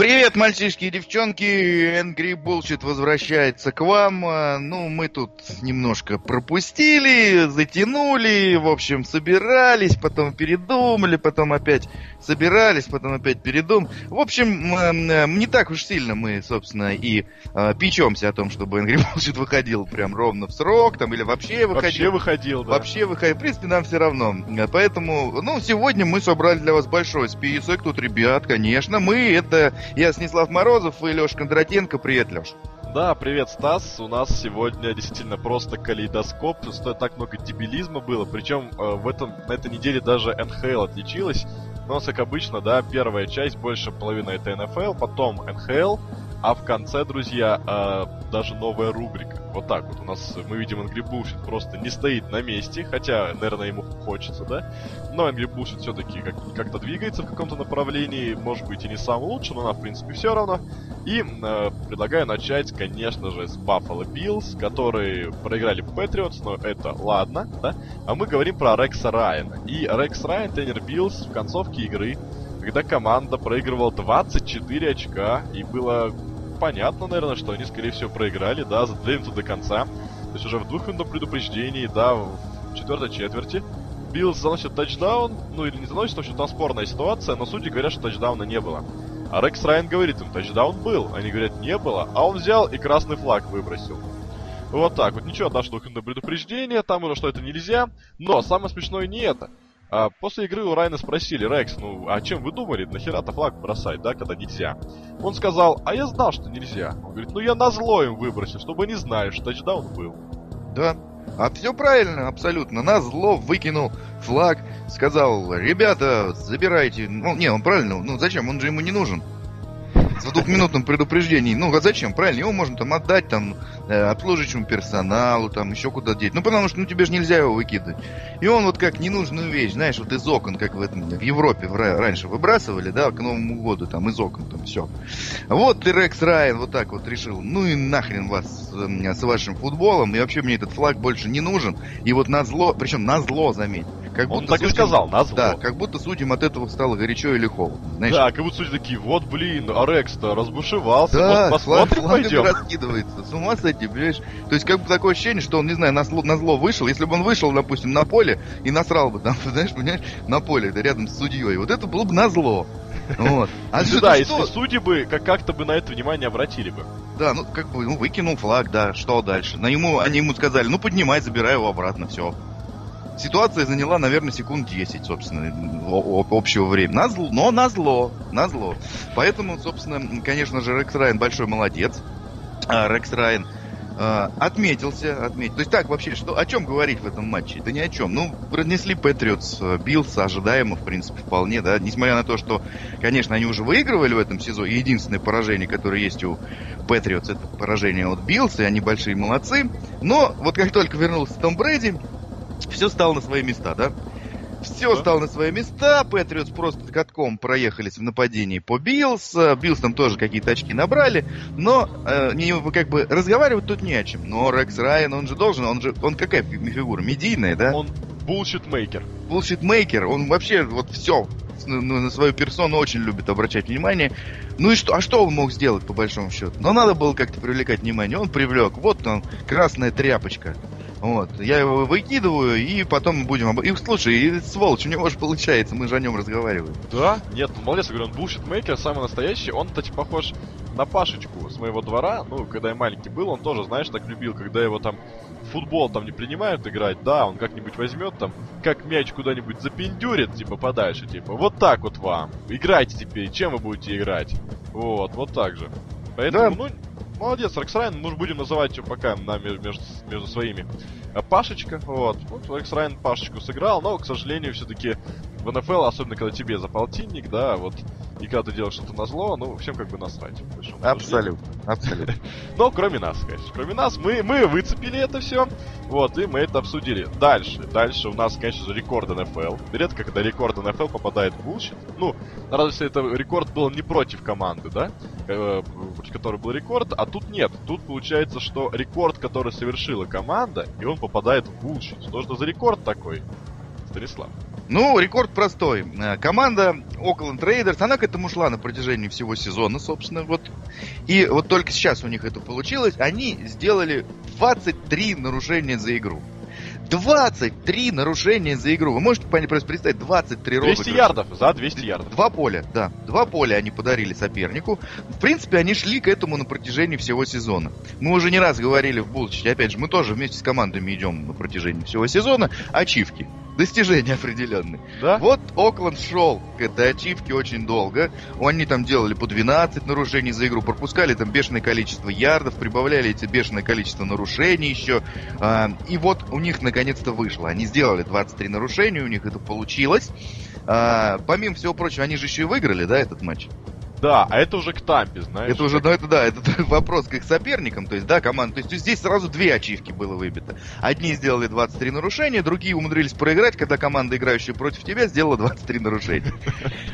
Привет, мальчишки и девчонки! Angry Bullshit возвращается к вам. А, ну, мы тут немножко пропустили, затянули, в общем, собирались, потом передумали, потом опять собирались, потом опять передумали. В общем, не так уж сильно мы, собственно, и э, печемся о том, чтобы Angry Bullshit выходил прям ровно в срок, там, или вообще выходил. Вообще выходил, да. Вообще выходил. В принципе, нам все равно. Поэтому, ну, сегодня мы собрали для вас большой список. Тут, ребят, конечно, мы это я Снислав Морозов и Леша Кондратенко. Привет, Леш. Да, привет, Стас. У нас сегодня действительно просто калейдоскоп. Стоит так много дебилизма было. Причем э, в этом, на этой неделе даже НХЛ отличилась. У нас, как обычно, да, первая часть, больше половины это НФЛ, потом НХЛ, а в конце, друзья, э, даже новая рубрика. Вот так вот у нас, мы видим, Angry Bullshit просто не стоит на месте, хотя, наверное, ему хочется, да? Но Angry Bullshit все-таки как- как-то двигается в каком-то направлении, может быть и не самым лучшим, но нам, в принципе, все равно. И э, предлагаю начать, конечно же, с Buffalo Bills, которые проиграли Patriots, но это ладно, да? А мы говорим про Рекса Райана. И Рекс Райан, тренер Bills, в концовке игры, когда команда проигрывала 24 очка, и было понятно, наверное, что они, скорее всего, проиграли, да, задвинуты до конца. То есть уже в двухминутном предупреждении, да, в четвертой четверти. Bills заносит тачдаун, ну или не заносит, в общем, там спорная ситуация, но судьи говорят, что тачдауна не было. А Рекс Райан говорит им, тачдаун был. Они говорят, не было. А он взял и красный флаг выбросил. Вот так вот. Ничего, дашь двухминутное предупреждение, там уже что это нельзя. Но самое смешное не это. А, после игры у Райана спросили, Рекс, ну, а чем вы думали, нахера-то флаг бросать, да, когда нельзя? Он сказал, а я знал, что нельзя. Он говорит, ну я назло им выбросил, чтобы они знали, что тачдаун был. Да, а все правильно, абсолютно. На зло выкинул флаг, сказал, ребята, забирайте. Ну, не, он правильно, ну зачем, он же ему не нужен. В двухминутном предупреждении. Ну, а зачем? Правильно, его можно там отдать там э, обслуживающему персоналу, там еще куда деть. Ну, потому что ну, тебе же нельзя его выкидывать. И он вот как ненужную вещь, знаешь, вот из окон, как в, этом, в Европе раньше выбрасывали, да, к Новому году, там, из окон, там, все. Вот и Рекс Райан вот так вот решил, ну и нахрен вас с вашим футболом, и вообще мне этот флаг больше не нужен. И вот на зло, причем на зло, заметь. Как Он так судьям, и сказал, на зло. Да, как будто судьям от этого стало горячо или холодно. Знаешь? Да, как будто судьи такие, вот, блин, а Рекс-то разбушевался, да, вот посмотрим, флаг, пойдем. раскидывается, с ума сойти, понимаешь? То есть, как бы такое ощущение, что он, не знаю, на зло, на зло вышел, если бы он вышел, допустим, на поле и насрал бы там, знаешь, понимаешь, на поле, это рядом с судьей, вот это было бы на зло. Вот. А ну, да, если судьи бы как- как-то бы на это внимание обратили бы. Да, ну как бы, ну выкинул флаг, да, что дальше? На ему, они ему сказали, ну поднимай, забирай его обратно, все. Ситуация заняла, наверное, секунд 10, собственно, общего времени. На зло, но на зло, на зло. Поэтому, собственно, конечно же, Рекс Райан большой молодец. А, Рекс Райан Uh, отметился, отметил. То есть так вообще, что, о чем говорить в этом матче? Да ни о чем. Ну, разнесли Patriots, Bills, ожидаемо, в принципе, вполне, да. Несмотря на то, что, конечно, они уже выигрывали в этом сезоне. Единственное поражение, которое есть у Patriots, это поражение от Bills, и они большие молодцы. Но вот как только вернулся Том Брэди, все стало на свои места, да? Все да. стало на свои места. Patriots просто катком проехались в нападении по Bills. Bills там тоже какие-то очки набрали. Но э, не, как бы разговаривать тут не о чем. Но Рекс Райан, он же должен, он же, он какая фигура? Медийная, да? Он bullshit-maker. Bullshit-maker. Он вообще вот все на, на свою персону очень любит обращать внимание. Ну и что? А что он мог сделать, по большому счету? Но надо было как-то привлекать внимание. Он привлек. Вот он, красная тряпочка. Вот. Я его выкидываю, и потом будем... И слушай, и сволочь, у него же получается, мы же о нем разговариваем. Да? Нет, ну молодец, я говорю, он bullshit maker, самый настоящий. Он, кстати, похож на Пашечку с моего двора. Ну, когда я маленький был, он тоже, знаешь, так любил, когда его там футбол там не принимают играть, да, он как-нибудь возьмет там, как мяч куда-нибудь запиндюрит, типа, подальше, типа, вот так вот вам. Играйте теперь, чем вы будете играть? Вот, вот так же. Поэтому, да. ну, молодец, Рекс Райан, мы будем называть его пока на, между, между своими. А Пашечка, вот. Вот Рекс Райан Пашечку сыграл, но, к сожалению, все-таки в НФЛ, особенно когда тебе за полтинник, да, вот, и когда ты делаешь что-то на зло, ну, всем как бы насрать. Абсолютно, абсолютно. Но кроме нас, конечно. Кроме нас, мы, мы выцепили это все, вот, и мы это обсудили. Дальше, дальше у нас, конечно же, рекорд НФЛ. Редко, когда рекорд НФЛ попадает в bullshit. Ну, разве если это рекорд был не против команды, да, э, которой был рекорд, а тут нет. Тут получается, что рекорд, который совершила команда, и он попадает в bullshit. Что же за рекорд такой? Станислав. Ну, рекорд простой. Э, команда Oakland Raiders, она к этому шла на протяжении всего сезона, собственно, вот. И вот только сейчас у них это получилось. Они сделали 23 нарушения за игру. 23 нарушения за игру. Вы можете просто представить, 23 розыгрыша. 200 ярдов, за 200 ярдов. Два поля, да. Два поля они подарили сопернику. В принципе, они шли к этому на протяжении всего сезона. Мы уже не раз говорили в Булчите, опять же, мы тоже вместе с командами идем на протяжении всего сезона. Ачивки достижения определенные. Да? Вот Окленд шел к этой ачивке очень долго. Они там делали по 12 нарушений за игру, пропускали там бешеное количество ярдов, прибавляли эти бешеное количество нарушений еще. А, и вот у них наконец-то вышло. Они сделали 23 нарушения, у них это получилось. А, помимо всего прочего, они же еще и выиграли, да, этот матч? Да, а это уже к Тампе, знаешь. Это уже, ну это да, это вопрос к их соперникам, то есть, да, команда. То есть здесь сразу две ачивки было выбито. Одни сделали 23 нарушения, другие умудрились проиграть, когда команда, играющая против тебя, сделала 23 нарушения.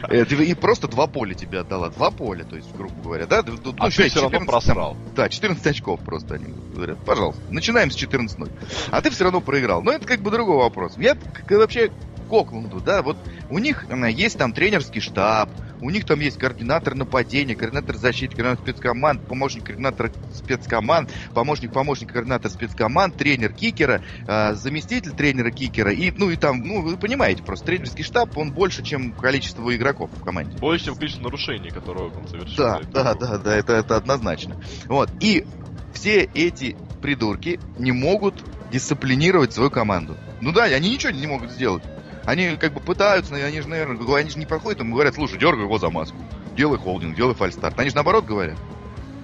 Э, и просто два поля тебе отдала. Два поля, то есть, грубо говоря, да? Ну, а ты все равно просрал. Да, 14 очков просто они говорят. Пожалуйста, начинаем с 14-0. А ты все равно проиграл. Но это как бы другой вопрос. Я вообще к Окленду, да, вот у них есть там тренерский штаб, у них там есть координатор нападения, координатор защиты, координатор спецкоманд, помощник координатора спецкоманд, помощник помощник координатора спецкоманд, тренер кикера, э, заместитель тренера кикера и ну и там, ну вы понимаете, просто тренерский штаб он больше, чем количество игроков в команде. Больше, чем количество нарушений, которые он совершил. Да, да, да, да, это это однозначно. Вот и все эти придурки не могут дисциплинировать свою команду. Ну да, они ничего не могут сделать. Они как бы пытаются, они же, наверное, они же не проходят, им говорят, слушай, дергай его за маску, делай холдинг, делай фальстарт. Они же наоборот говорят.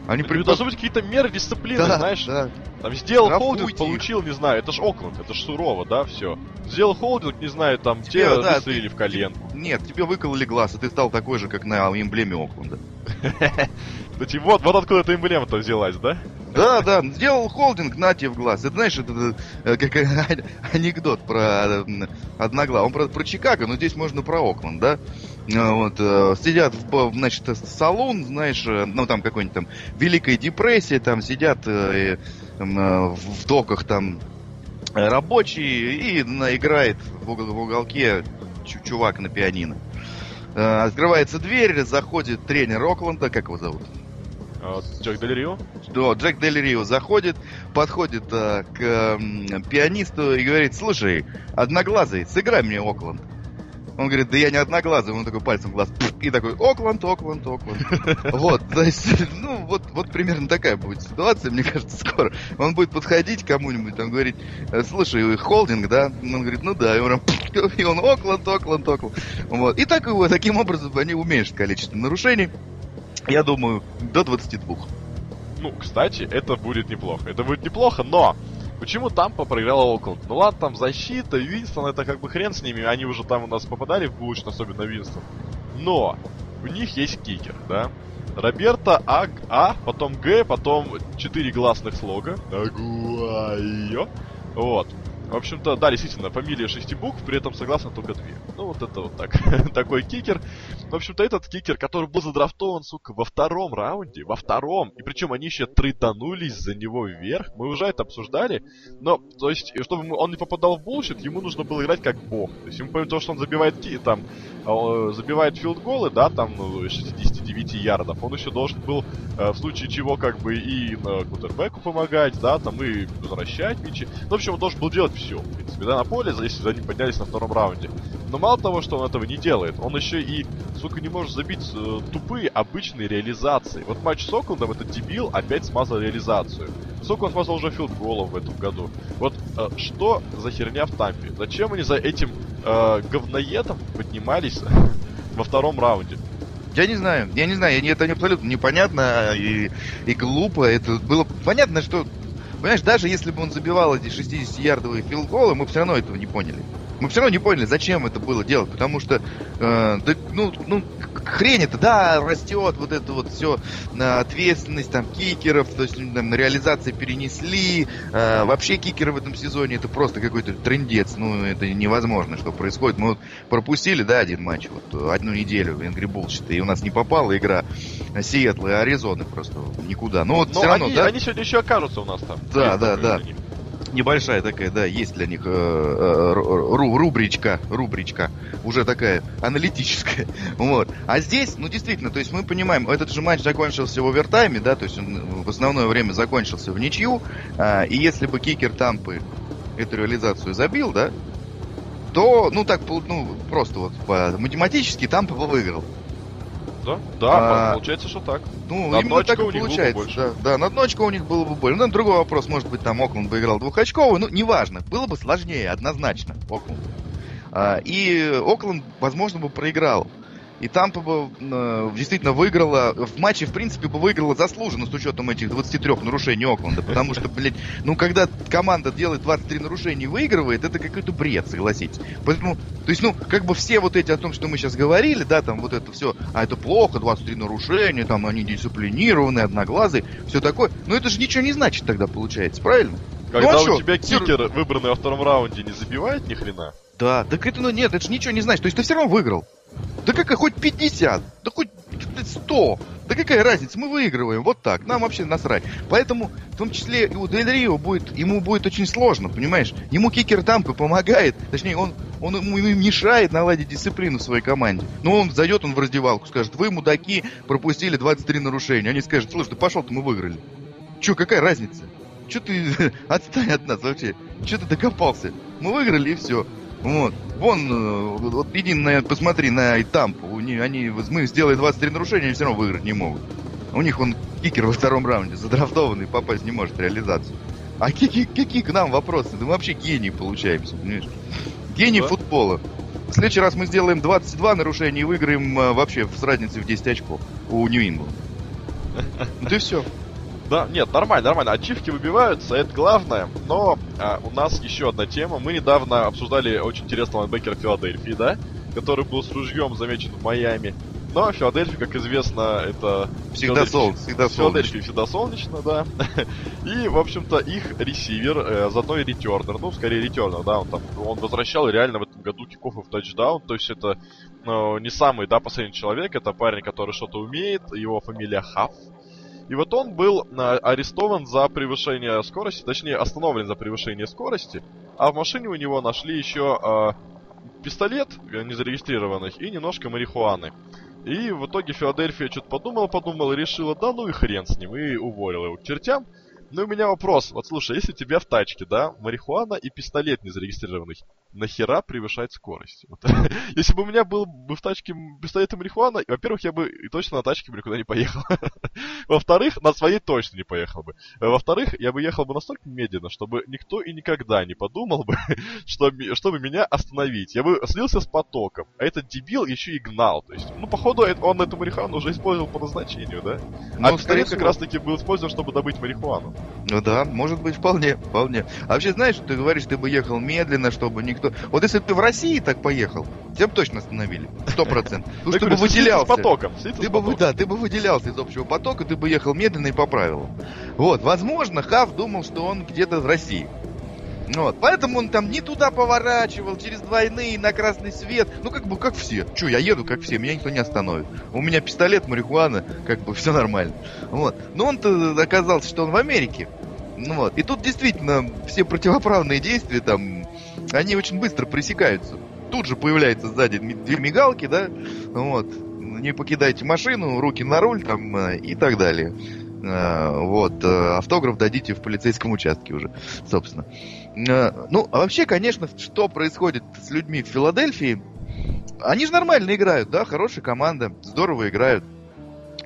Они при... Должны быть какие-то меры дисциплины, да, знаешь? Да. Там сделал Штрафуйте холдинг, получил, не знаю, это ж Окленд, это ж сурово, да, все. Сделал холдинг, не знаю, там тебе, те да, выстрелили в коленку. Нет, тебе выкололи глаз, и ты стал такой же, как на эмблеме Окленда. Кстати, вот, вот откуда эта эмблема-то взялась, да? Да, да, сделал холдинг, на тебе в глаз. Это знаешь, это, это как анекдот про одноглав. Он про, про Чикаго, но здесь можно про Окленд, да? А, вот, э, сидят в, значит, салон, знаешь, э, ну там какой-нибудь там Великая депрессия, там сидят э, э, в доках там рабочие и играет в, угол, в уголке чувак на пианино. Открывается дверь, заходит тренер Окленда, как его зовут? А, Джек Дель Рио? Да, Джек Дель Рио заходит, подходит к пианисту и говорит, слушай, одноглазый, сыграй мне Окленд. Он говорит, да я не одноглазый, он такой пальцем глаз, и такой, Окленд, Окленд, Окленд. Вот, то есть, ну, вот, вот примерно такая будет ситуация, мне кажется, скоро. Он будет подходить кому-нибудь, там, говорить, слушай, холдинг, да? Он говорит, ну да, и он, и он Окленд, Окленд, Окленд. Вот, и так, таким образом они уменьшат количество нарушений. Я думаю, до 22. Ну, кстати, это будет неплохо. Это будет неплохо, но Почему Тампа проиграла Окленд? Ну ладно, там защита, Винстон, это как бы хрен с ними, они уже там у нас попадали в булочно, особенно Винстон. Но у них есть кикер, да? Роберто А, а потом Г, потом четыре гласных слога. Агуайо. Вот. В общем-то, да, действительно, фамилия шести букв, при этом согласно только две. Ну, вот это вот так. Такой кикер. В общем-то, этот кикер, который был задрафтован, сука, во втором раунде, во втором, и причем они еще трейданулись за него вверх, мы уже это обсуждали, но, то есть, чтобы он не попадал в bullshit, ему нужно было играть как бог. То есть, ему помимо того, что он забивает, там, а, забивает филд-голы, да, там, ну, 69 ярдов, он еще должен был, э, в случае чего, как бы, и на кутербеку помогать, да, там, и возвращать мячи. Ну, в общем, он должен был делать все, в принципе, да, на поле, если ним поднялись на втором раунде. Но мало того, что он этого не делает, он еще и, сука, не может забить э, тупые обычные реализации. Вот матч с Оклендом, этот дебил опять смазал реализацию. Сколько он смазал уже филд-голов в этом году. Вот э, что за херня в Тампе? Зачем они за этим э, говноедом поднимались во втором раунде? Я не знаю, я не знаю, это абсолютно непонятно и, и глупо. Это было понятно, что, понимаешь, даже если бы он забивал эти 60-ярдовые филголы, мы все равно этого не поняли. Мы все равно не поняли, зачем это было делать, потому что, э, да, ну, ну, хрень это, да, растет вот это вот все, на ответственность там кикеров, то есть там реализации перенесли, э, вообще кикеры в этом сезоне это просто какой-то трендец, ну, это невозможно, что происходит. Мы вот пропустили, да, один матч, вот одну неделю в Angry Bullshit, и у нас не попала игра Сиэтла и Аризоны просто никуда. Ну, вот Но все равно, они, да? они сегодня еще окажутся у нас там. Да, да, да. Небольшая такая, да, есть для них э, э, ру, рубричка, рубричка, уже такая аналитическая, вот. А здесь, ну действительно, то есть мы понимаем, этот же матч закончился в овертайме, да, то есть он в основное время закончился в ничью, э, и если бы кикер Тампы эту реализацию забил, да, то, ну так, ну просто вот по математически Тампа бы выиграл. Да, да, а, получается, что так. Ну, на именно так и получается. Да, да, на одно очко у них было бы больше. Ну, другой вопрос, может быть, там Окленд бы играл двухочковый, ну, неважно. Было бы сложнее, однозначно, Окленд. А, и Окленд, возможно, бы проиграл. И Тампа бы э, действительно выиграла, в матче, в принципе, бы выиграла заслуженно с учетом этих 23 нарушений Окленда. Потому что, блядь, ну когда команда делает 23 нарушения и выигрывает, это какой-то бред, согласитесь. Поэтому, то есть, ну, как бы все вот эти о том, что мы сейчас говорили, да, там вот это все, а это плохо, 23 нарушения, там они дисциплинированные, одноглазые, все такое. Но это же ничего не значит тогда, получается, правильно? Когда ну, а у тебя кикер, выбранный во втором раунде, не забивает ни хрена? Да, так это, ну нет, это же ничего не значит. То есть ты все равно выиграл. Да какая, хоть 50, да хоть 100. Да какая разница, мы выигрываем, вот так, нам вообще насрать. Поэтому, в том числе и у Дель Рио будет, ему будет очень сложно, понимаешь? Ему кикер Тампы помогает, точнее, он, он ему мешает наладить дисциплину в своей команде. Но он зайдет, он в раздевалку, скажет, вы, мудаки, пропустили 23 нарушения. Они скажут, слушай, ты пошел-то, мы выиграли. Че, какая разница? Че ты отстань от нас вообще? Че ты докопался? Мы выиграли и все. Вот. Вон, э, вот иди на, посмотри на Итампу. У них, они, мы сделали 23 нарушения, они все равно выиграть не могут. У них он кикер во втором раунде, задрафтованный, попасть не может в реализацию. А какие, какие к нам вопросы? Да мы вообще гений получаемся, понимаешь? Гений да? футбола. В следующий раз мы сделаем 22 нарушения и выиграем э, вообще с разницей в 10 очков у Нью-Ингланда. Ну и все. Да, нет, нормально, нормально. Ачивки выбиваются, это главное. Но а, у нас еще одна тема. Мы недавно обсуждали очень интересного бекера Филадельфии, да? Который был с ружьем замечен в Майами. Но Филадельфия, как известно, это... Всегда солнечно. Всегда Филадельфия всегда солнечно, да. И, в общем-то, их ресивер, э, заодно и ретернер, ну, скорее ретернер, да, он там, он возвращал реально в этом году киков в тачдаун, то есть это ну, не самый, да, последний человек, это парень, который что-то умеет, его фамилия Хафф, и вот он был а, арестован за превышение скорости, точнее остановлен за превышение скорости, а в машине у него нашли еще э, пистолет незарегистрированных и немножко марихуаны. И в итоге Филадельфия что-то подумала, подумала решила, да ну и хрен с ним, и уволила его к чертям. Ну, у меня вопрос. Вот слушай, если у тебя в тачке, да, марихуана и пистолет незарегистрированный, нахера превышать скорость? Вот. если бы у меня был бы в тачке пистолет и марихуана, во-первых, я бы точно на тачке бы никуда не поехал. Во-вторых, на своей точно не поехал бы. Во-вторых, я бы ехал бы настолько медленно, чтобы никто и никогда не подумал бы, что, чтобы меня остановить. Я бы слился с потоком. А этот дебил еще и гнал. То есть, ну, походу, он эту марихуану уже использовал по назначению, да? Ну, а пистолет как раз таки был использован, чтобы добыть марихуану. Ну да, может быть, вполне, вполне. А вообще, знаешь, ты говоришь, ты бы ехал медленно, чтобы никто... Вот если бы ты в России так поехал, тебя бы точно остановили. Сто процентов. Ну, ты бы выделялся. потоком. Ты бы, да, ты бы выделялся из общего потока, ты бы ехал медленно и по правилам. Вот, возможно, Хав думал, что он где-то в России. Вот, поэтому он там не туда поворачивал, через двойные, на красный свет. Ну, как бы, как все. Че, я еду, как все, меня никто не остановит. У меня пистолет, марихуана, как бы, все нормально. Вот. Но он-то оказался, что он в Америке. Ну вот. И тут действительно все противоправные действия там, они очень быстро пресекаются. Тут же появляется сзади две мигалки, да, вот. Не покидайте машину, руки на руль там э, и так далее. Э, вот, э, автограф дадите в полицейском участке уже, собственно. Э, ну, а вообще, конечно, что происходит с людьми в Филадельфии, они же нормально играют, да, хорошая команда, здорово играют.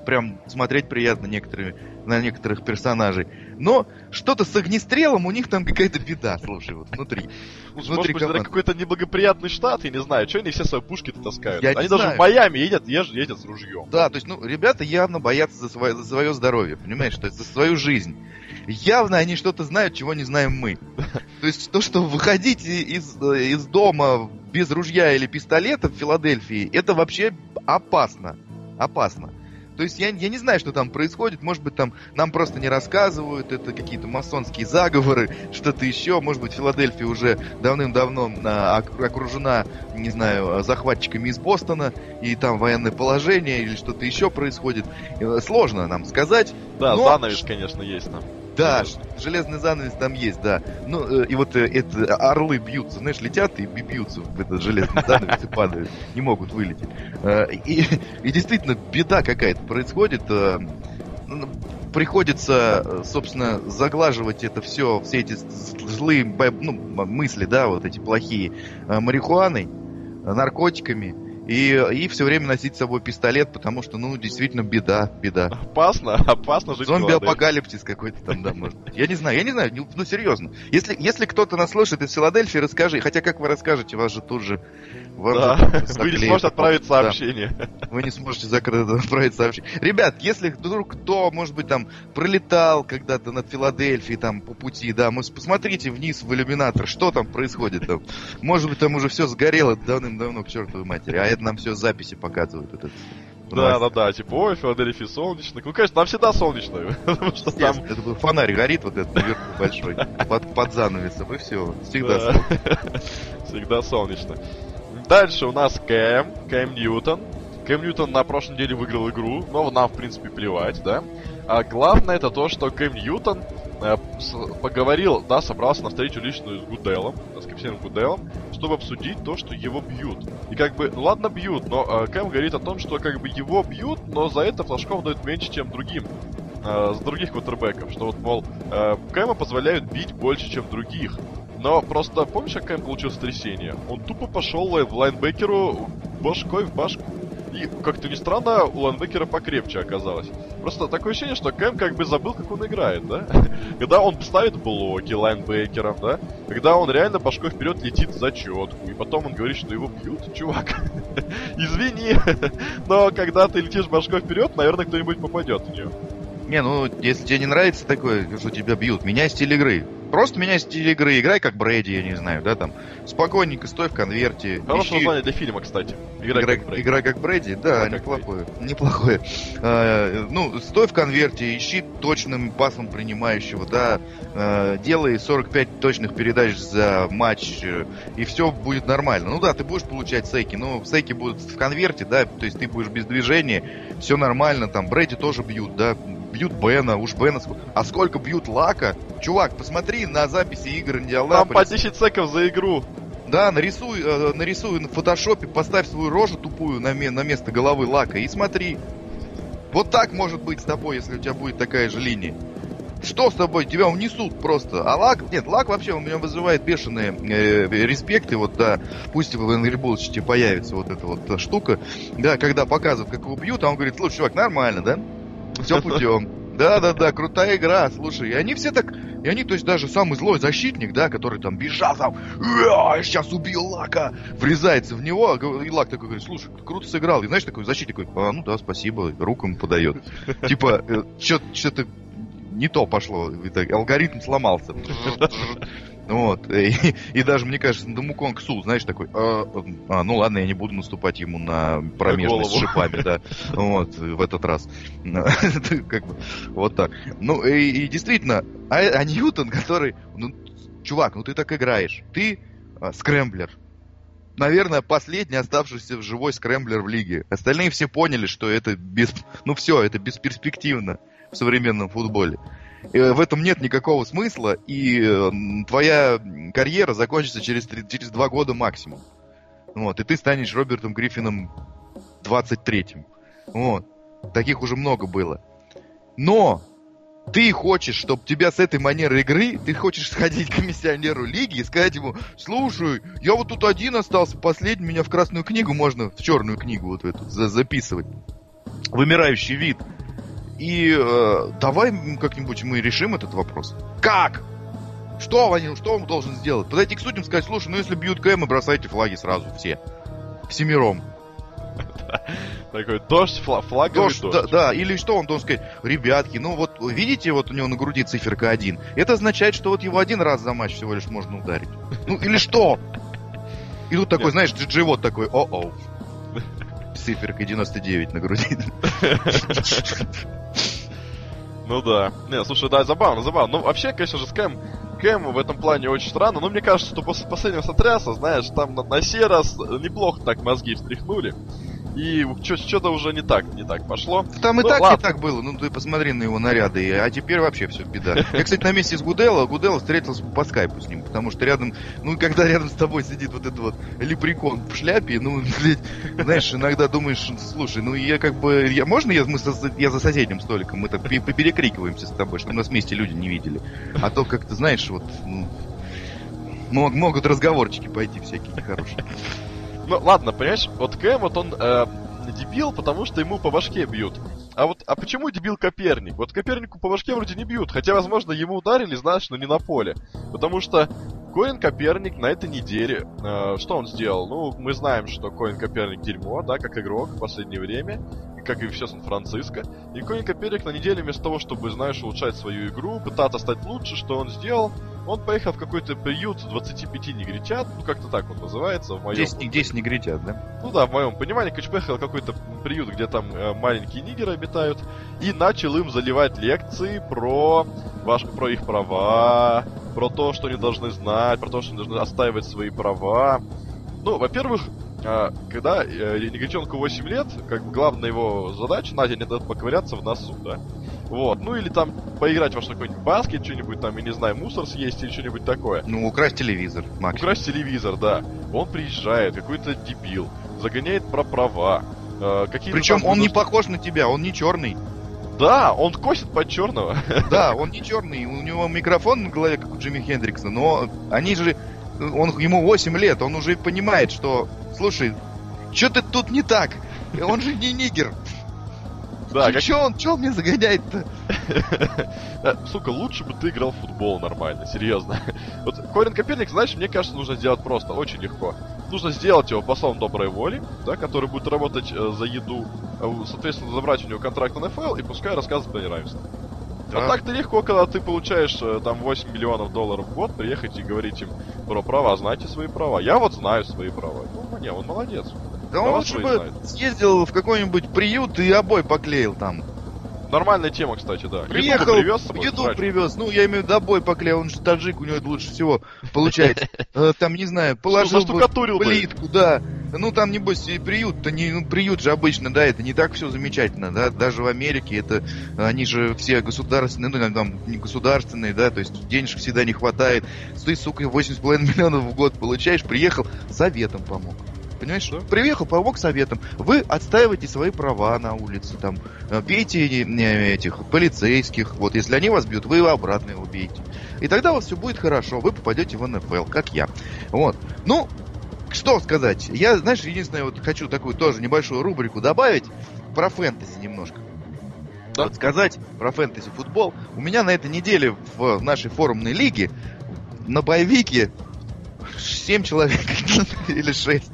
Прям смотреть приятно некоторые, на некоторых персонажей. Но что-то с огнестрелом у них там какая-то беда, слушай, вот внутри. Может внутри быть, это какой-то неблагоприятный штат, я не знаю, что они все свои пушки-то таскают. Я они даже знаю. в Майами едят, едят с ружьем. Да, то есть, ну, ребята явно боятся за свое, за свое здоровье, понимаешь, то есть за свою жизнь. Явно они что-то знают, чего не знаем мы. То есть то, что выходить из, из дома без ружья или пистолета в Филадельфии, это вообще опасно. Опасно. То есть я, я не знаю, что там происходит. Может быть, там нам просто не рассказывают, это какие-то масонские заговоры, что-то еще. Может быть, Филадельфия уже давным-давно а, окружена, не знаю, захватчиками из Бостона, и там военное положение или что-то еще происходит. Э, сложно нам сказать. Да, но... занавес, конечно, есть там. Да, железный занавес там есть, да. Ну, э, и вот э, это орлы бьются, знаешь, летят и бьются в этот железный занавес и падают. Не могут вылететь. Э, и, и действительно, беда какая-то происходит. Ну, приходится, собственно, заглаживать это все, все эти злые ну, мысли, да, вот эти плохие, марихуаной, наркотиками и, и все время носить с собой пистолет, потому что, ну, действительно, беда, беда. Опасно, опасно жить Зомби-апокалипсис какой-то там, да, может. Я не знаю, я не знаю, ну, серьезно. Если, если кто-то нас слышит из Филадельфии, расскажи. Хотя, как вы расскажете, вас же тут же... Да, вы не сможете отправить сообщение. Да. Вы не сможете закрыть, отправить сообщение. Ребят, если вдруг кто, может быть, там, пролетал когда-то над Филадельфией, там, по пути, да, может, посмотрите вниз в иллюминатор, что там происходит там. Может быть, там уже все сгорело давным-давно к чертовой матери, а это нам все записи показывают. Этот, да, да, да, типа, ой, Филадельфия солнечно. Ну, конечно, там всегда солнечно. Потому что там... Это был фонарь горит вот этот наверху большой, под, под занавесом, и все. Всегда солнечно. Всегда солнечно. Дальше у нас Кэм, Кэм Ньютон. Кэм Ньютон на прошлой неделе выиграл игру, но нам, в принципе, плевать, да. А главное это то, что Кэм Ньютон э, поговорил, да, собрался на встречу личную с Гуделом, с капитаном Гуделом, чтобы обсудить то, что его бьют. И как бы, ну ладно бьют, но э, Кэм говорит о том, что как бы его бьют, но за это флажков дают меньше, чем другим. Э, с других квотербеков, что вот, мол, э, Кэма позволяют бить больше, чем других. Но просто помнишь, как Кэм получил сотрясение? Он тупо пошел в лайнбекеру башкой в башку. И, как-то ни странно, у лайнбекера покрепче оказалось. Просто такое ощущение, что Кэм как бы забыл, как он играет, да? Когда он ставит блоки лайнбекером, да? Когда он реально башкой вперед летит за четку, и потом он говорит, что его бьют, чувак. Извини, но когда ты летишь башкой вперед, наверное, кто-нибудь попадет в нее. Не, ну, если тебе не нравится такое, что тебя бьют, меняй стиль игры. Просто меняй стиль игры, играй как Брэди, я не знаю, да, там. Спокойненько стой в конверте. Хорошее ищи... название для фильма, кстати. Играй, играй, как, Брэди. играй как Брэди, да, играй неплохое. Как неплохое. А, ну, стой в конверте, ищи точным пасом принимающего, да, а, делай 45 точных передач за матч, и все будет нормально. Ну да, ты будешь получать сейки, но сейки будут в конверте, да, то есть ты будешь без движения, все нормально, там, Брэди тоже бьют, да, бьют Бена, уж Бена... А сколько бьют Лака? Чувак, посмотри на записи игр Индианаполиса. Там по 10 секов за игру. Да, нарисуй, э, нарисуй на фотошопе, поставь свою рожу тупую на, на место головы Лака и смотри. Вот так может быть с тобой, если у тебя будет такая же линия. Что с тобой? Тебя унесут просто. А лак, нет, лак вообще у меня вызывает бешеные э, респекты. Вот, да, пусть в Angry Bullshit появится вот эта вот штука. Да, когда показывают, как его бьют, а он говорит, слушай, чувак, нормально, да? Все путем. Да-да-да, крутая игра, слушай. И они все так... И они, то есть, даже самый злой защитник, да, который там бежал там, сейчас убил Лака, врезается в него, и Лак такой говорит, слушай, ты круто сыграл. И знаешь, такой защитник такой, а, ну да, спасибо, руку ему подает. Типа, э, что-то не то пошло, алгоритм сломался. Вот. И, и даже, мне кажется, Дамуконг Сул, знаешь, такой, а, а, ну ладно, я не буду наступать ему на промежность с шипами, да, вот, в этот раз. как бы, вот так. Ну, и, и действительно, а, а Ньютон, который, ну, чувак, ну ты так играешь, ты а, скрэмблер, наверное, последний оставшийся в живой скрэмблер в лиге. Остальные все поняли, что это без... Ну все, это бесперспективно в современном футболе. Э, в этом нет никакого смысла, и твоя карьера закончится через, через два года максимум. Вот, и ты станешь Робертом Гриффином 23-м. Вот. Таких уже много было. Но ты хочешь, чтобы тебя с этой манерой игры, ты хочешь сходить к комиссионеру лиги и сказать ему, слушай, я вот тут один остался, последний, меня в красную книгу можно, в черную книгу вот эту записывать. Вымирающий вид. И э, давай как-нибудь мы решим этот вопрос. Как? Что, Ванил, что он должен сделать? Подойти к судьям и сказать, слушай, ну если бьют КМ, бросайте флаги сразу, все. Всемиром. Такой дождь, флаговый дождь. Да, да, или что он должен сказать? Ребятки, ну вот видите, вот у него на груди циферка один. Это означает, что вот его один раз за матч всего лишь можно ударить. Ну или что? И тут такой, знаешь, джи вот такой, о-оу. Циферка 99 на груди. Ну да. Не, слушай, да, забавно, забавно. Ну, вообще, конечно же, Кэм, Кэм в этом плане очень странно. Но мне кажется, что после последнего сотряса, знаешь, там на, на сей раз неплохо так мозги встряхнули. И что-то уже не так, не так пошло. Там и ну, так ладно. не так было, ну ты посмотри на его наряды, а теперь вообще все беда. Я, кстати, на месте с Гудела, Гудела встретился по скайпу с ним, потому что рядом, ну, когда рядом с тобой сидит вот этот вот лепрекон в шляпе, ну, блядь, знаешь, иногда думаешь, слушай, ну, я как бы, я, можно я, мы, я за соседним столиком, мы так перекрикиваемся с тобой, чтобы нас вместе люди не видели. А то как-то, знаешь, вот, ну, могут разговорчики пойти всякие нехорошие. Ну ладно, понимаешь, вот Кэм, вот он э, дебил, потому что ему по башке бьют. А вот, а почему дебил Коперник? Вот Копернику по башке вроде не бьют, хотя, возможно, ему ударили, знаешь, но не на поле. Потому что Коин Коперник на этой неделе, э, что он сделал? Ну, мы знаем, что Коин Коперник дерьмо, да, как игрок в последнее время как и все Сан-Франциско. И Коин Коперник на неделе вместо того, чтобы, знаешь, улучшать свою игру, пытаться стать лучше, что он сделал? Он поехал в какой-то приют 25 негритят, ну как-то так он называется в моем... 10, 10 негритят, да? Ну да, в моем понимании, короче, поехал в какой-то приют, где там э, маленькие нигеры обитают, и начал им заливать лекции про, ваш, про их права, про то, что они должны знать, про то, что они должны отстаивать свои права. Ну, во-первых, а, когда э, негритенку 8 лет, как бы главная его задача на день это поковыряться в носу, да. Вот, ну или там поиграть во что-нибудь баскет, что-нибудь там, я не знаю, мусор съесть или что-нибудь такое. Ну, украсть телевизор, максимум. Украсть телевизор, да. Он приезжает, какой-то дебил, загоняет про права. Э, Причем он не похож на тебя, он не черный. Да, он косит под черного. Да, он не черный, у него микрофон на голове, как у Джимми Хендрикса, но они же он, ему 8 лет, он уже понимает, что, слушай, что-то тут не так, он же не нигер. Да, как... Чё он, чё он мне загоняет-то? Сука, лучше бы ты играл в футбол нормально, серьезно. Вот Корин Коперник, знаешь, мне кажется, нужно сделать просто, очень легко. Нужно сделать его послом доброй воли, да, который будет работать э, за еду, э, соответственно, забрать у него контракт на НФЛ и пускай рассказывает про неравенство. Да. А так-то легко, когда ты получаешь э, там 8 миллионов долларов в год, приехать и говорить им про права, знайте свои права. Я вот знаю свои права. Ну, не, он молодец. Да он лучше бы знает. съездил в какой-нибудь приют и обой поклеил там. Нормальная тема, кстати, да. Приехал, еду привез, собой, еду привез. Ну, я имею в виду обой поклеил, он же таджик, у него это лучше всего получается. Э, там, не знаю, положил плитку, да. Ну, там, небось, и приют-то не, ну, приют же обычно, да, это не так все замечательно, да, даже в Америке это, они же все государственные, ну, там, не государственные, да, то есть денежек всегда не хватает. Ты, сука, 8,5 миллионов в год получаешь, приехал, советом помог. Понимаешь, да? приехал, помог советом. Вы отстаиваете свои права на улице, там, э, бейте этих полицейских, вот, если они вас бьют, вы обратно его бейте. И тогда у вас все будет хорошо, вы попадете в НФЛ, как я. Вот. Ну, что сказать? Я, знаешь, единственное, вот хочу такую тоже небольшую рубрику добавить про фэнтези немножко. Да. Вот сказать про фэнтези футбол. У меня на этой неделе в нашей форумной лиге на боевике 7 человек или 6.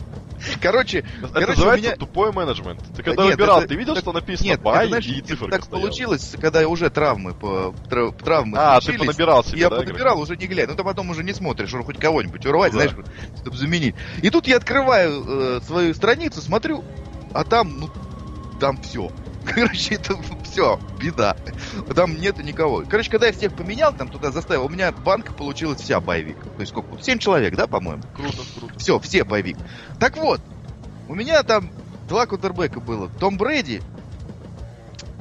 Короче, это короче, называется меня... тупой менеджмент. Ты когда нет, выбирал, это, ты видел, это, что написано нет, бай это, знаешь, и цифры Так стояла. получилось, когда уже травмы по трав, травмы А, ты понабирал себе, Я да, понабирал, уже не глядя. Ну, ты потом уже не смотришь, чтобы хоть кого-нибудь урвать, ну, знаешь, да. чтобы заменить. И тут я открываю э, свою страницу, смотрю, а там, ну, там все. Короче, это все, беда. Там нету никого. Короче, когда я всех поменял, там туда заставил, у меня банка получилась вся боевик. То есть сколько? Семь человек, да, по-моему? Круто, круто. Все, все боевик. Так вот, у меня там два кутербека было. Том Брэди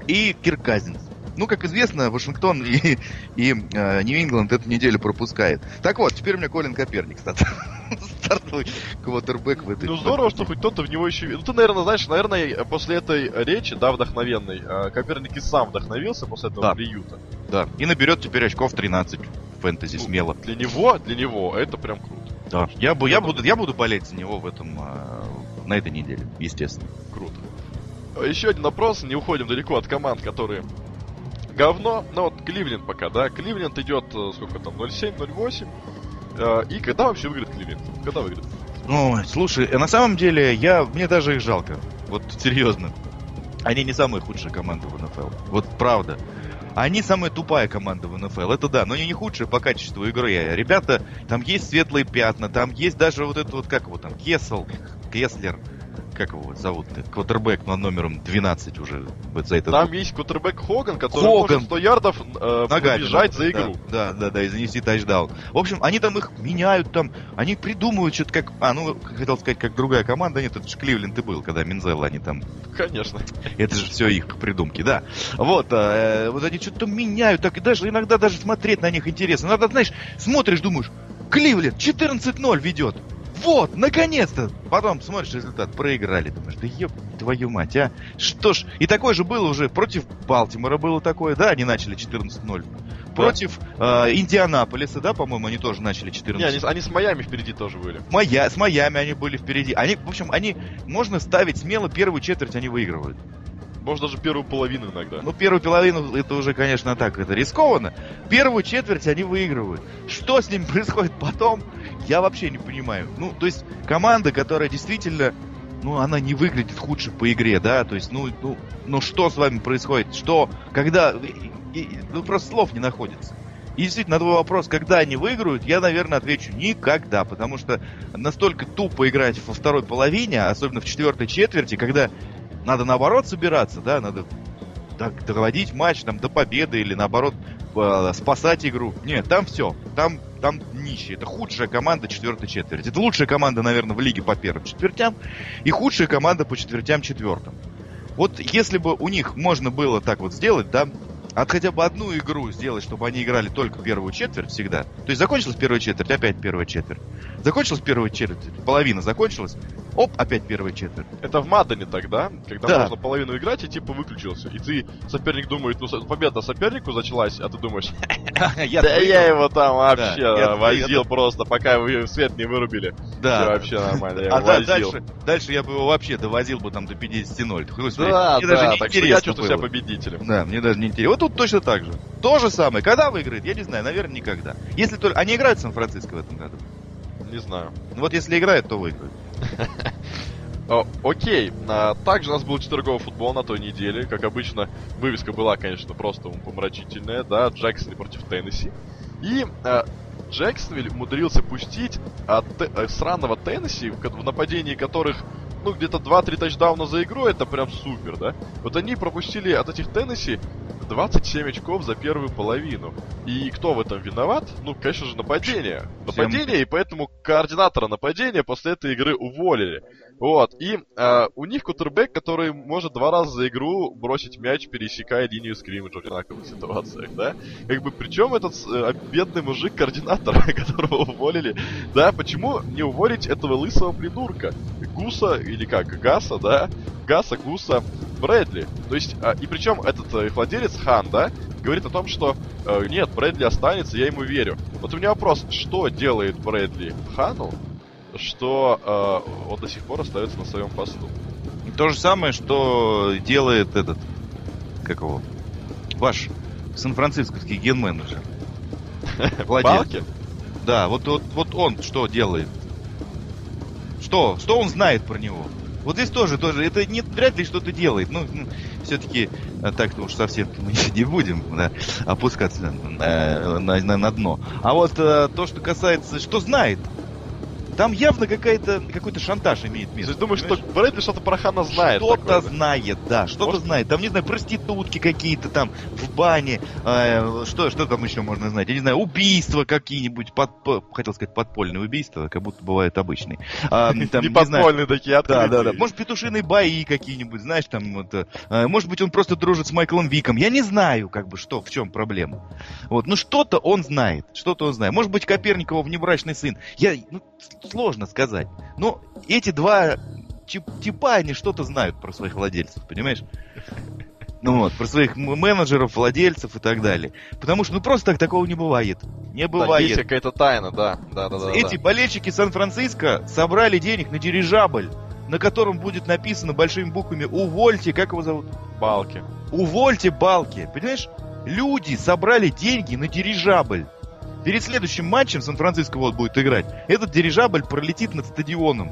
и Кирк Казинс. Ну, как известно, Вашингтон и, и э, Нью-Ингланд эту неделю пропускает. Так вот, теперь у меня Колин Коперник стартовый квотербек в этой... Ну, здорово, что хоть кто-то в него еще... Ну, ты, наверное, знаешь, наверное, после этой речи, да, вдохновенной, э, Коперник и сам вдохновился после этого да. приюта. Да, и наберет теперь очков 13 в фэнтези ну, смело. Для него, для него это прям круто. Да, я, бы, я, буду, я буду болеть за него в этом, э, на этой неделе, естественно. Круто. Еще один вопрос, не уходим далеко от команд, которые говно. Ну вот Кливленд пока, да. Кливленд идет, э, сколько там, 0,7, 0,8. Э, и когда вообще выиграет Кливленд? Когда выиграет? Ну, слушай, на самом деле, я, мне даже их жалко. Вот серьезно. Они не самые худшие команды в НФЛ. Вот правда. Они самая тупая команда в НФЛ, это да, но они не худшие по качеству игры. Ребята, там есть светлые пятна, там есть даже вот это вот, как его там, Кесл, Кеслер, как его зовут-то, квотербек над номером 12 уже вот за этот... Там есть квотербек Хоган, который Хоган. может 100 ярдов э, Ногами побежать надо, за игру. Да, да, да, да, и занести тачдаун. В общем, они там их меняют, там, они придумывают что-то как... А, ну, хотел сказать, как другая команда. Нет, это же Кливленд и был, когда Минзелла они там... Конечно. Это же все их придумки, да. Вот, э, вот они что-то меняют, так и даже иногда даже смотреть на них интересно. Иногда, знаешь, смотришь, думаешь, Кливленд 14-0 ведет. Вот, наконец-то! Потом смотришь результат, проиграли. Думаешь, да еб твою мать, а? Что ж, и такое же было уже против Балтимора было такое, да, они начали 14-0. Против э, Индианаполиса, да, по-моему, они тоже начали 14 Не, они, они с Майами впереди тоже были. Майя, с Майами они были впереди. Они, в общем, они, можно ставить смело, первую четверть они выигрывают. Может даже первую половину иногда. Ну, первую половину это уже, конечно, так, это рискованно. Первую четверть они выигрывают. Что с ними происходит потом, я вообще не понимаю. Ну, то есть, команда, которая действительно, ну, она не выглядит худше по игре, да, то есть, ну, ну, ну что с вами происходит? Что, когда, и- и- ну, просто слов не находится. И действительно, на твой вопрос, когда они выиграют, я, наверное, отвечу никогда, потому что настолько тупо играть во второй половине, особенно в четвертой четверти, когда надо наоборот собираться, да, надо так, доводить матч там до победы или наоборот э, спасать игру. Нет, там все, там, там нищие. Это худшая команда четвертой четверти. Это лучшая команда, наверное, в лиге по первым четвертям и худшая команда по четвертям четвертым. Вот если бы у них можно было так вот сделать, да, от хотя бы одну игру сделать, чтобы они играли только первую четверть всегда. То есть закончилась первая четверть, опять первая четверть. Закончилась первая четверть, половина закончилась, оп, опять первая четверть. Это в Мадане тогда, когда Да. можно половину играть и типа выключился. И ты, соперник думает, ну победа сопернику началась, а ты думаешь, да я его там вообще возил просто, пока вы свет не вырубили. Да. Вообще нормально, я А возил. дальше, я бы его вообще довозил бы там до 50-0. Господи, Да, да, так что я чувствую себя победителем. Да, мне даже не интересно. Вот тут точно так же. То же самое. Когда выиграет, я не знаю, наверное, никогда. Если только... Они играют в Сан-Франциско в этом году. Не знаю. Вот если играют, то выиграют. Окей, а, также у нас был четверговый футбол на той неделе. Как обычно, вывеска была, конечно, просто помрачительная, да, Джексон против Теннесси. И а, Джексонвиль умудрился пустить от Те- э, сраного Теннесси, в нападении которых, ну, где-то 2-3 тачдауна за игру, это прям супер, да? Вот они пропустили от этих Теннесси 27 очков за первую половину. И кто в этом виноват? Ну, конечно же, нападение. Нападение, и поэтому координатора нападения после этой игры уволили. Вот, и э, у них кутербэк, который может два раза за игру бросить мяч, пересекая линию скриммиджа в одинаковых ситуациях, да? Как бы, причем этот э, бедный мужик, координатор, которого уволили, да, почему не уволить этого лысого придурка? Гуса, или как, Гаса, да? Гаса, Гуса, Брэдли. То есть, а, и причем этот э, владелец Хан, да, говорит о том, что э, нет, Брэдли останется, я ему верю. Вот у меня вопрос, что делает Брэдли Хану, что э, он до сих пор остается на своем посту? То же самое, что делает этот... Как его? Ваш сан-францисковский ген-менеджер. Владелец. Да, вот, вот, вот он что делает? Что? Что он знает про него? Вот здесь тоже, тоже, это не вряд ли что-то делает. Ну, все-таки так-то уж совсем мы не будем да, опускаться э, на, на, на дно. А вот э, то, что касается, что знает, там явно какая-то, какой-то шантаж имеет То место. есть думаешь, что понимаешь? Брэдли что-то про Хана знает? Что-то такое, да? знает, да, что-то Может- знает. Там, не знаю, проститутки какие-то там в бане, э, что, что там еще можно знать? Я не знаю, убийства какие-нибудь, под, по- хотел сказать подпольные убийства, как будто бывают обычные. А, там, Не не знаю, подпольные такие, да, да, да. Может, петушиные бои какие-нибудь, знаешь, там вот. э, может быть, он просто дружит с Майклом Виком. Я не знаю, как бы, что, в чем проблема. Вот, ну что-то он знает, что-то он знает. Может быть, Коперникова внебрачный сын. Я, ну, сложно сказать. Но эти два тип- типа, они что-то знают про своих владельцев, понимаешь? Ну вот, про своих менеджеров, владельцев и так далее. Потому что, ну просто так такого не бывает. Не бывает. есть какая-то тайна, да. Да, да, да. Эти да. болельщики Сан-Франциско собрали денег на дирижабль, на котором будет написано большими буквами «Увольте», как его зовут? Балки. «Увольте балки». Понимаешь? Люди собрали деньги на дирижабль. Перед следующим матчем Сан-Франциско вот будет играть. Этот дирижабль пролетит над стадионом.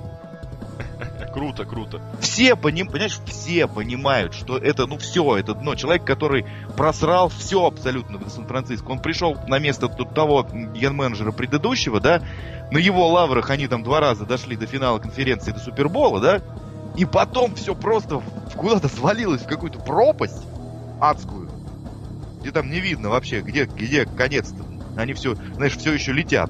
Круто, круто. Все поним, понимаешь, все понимают, что это, ну, все, это дно. Человек, который просрал все абсолютно в Сан-Франциско. Он пришел на место т- того ген-менеджера предыдущего, да, на его лаврах они там два раза дошли до финала конференции, до Супербола, да, И потом все просто куда-то свалилось в какую-то пропасть адскую, где там не видно вообще, где, где конец-то. Они все, знаешь, все еще летят.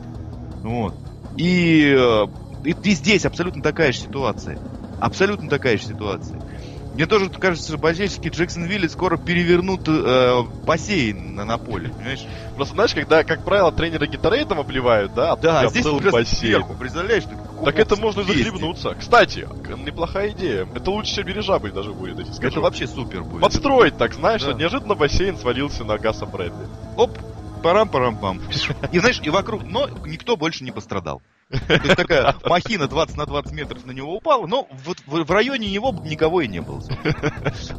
Вот. И, э, и, и здесь абсолютно такая же ситуация. Абсолютно такая же ситуация. Мне тоже кажется, что болельщики Джексонвилля скоро перевернут э, бассейн на, на поле, понимаешь? Просто знаешь, когда, как правило, тренеры Гиторейдом обливают, да, а да, здесь был бассейн. Сверху, представляешь? Так это можно захлебнуться. Кстати, неплохая идея. Это лучше, чем бережабель даже будет, я скажу. Это вообще супер будет. Подстроить, так знаешь, да. неожиданно бассейн свалился на Гаса Брэдли. Оп, парам-парам-пам. И знаешь, и вокруг, но никто больше не пострадал. То есть такая махина 20 на 20 метров на него упала, но вот в, районе него никого и не было.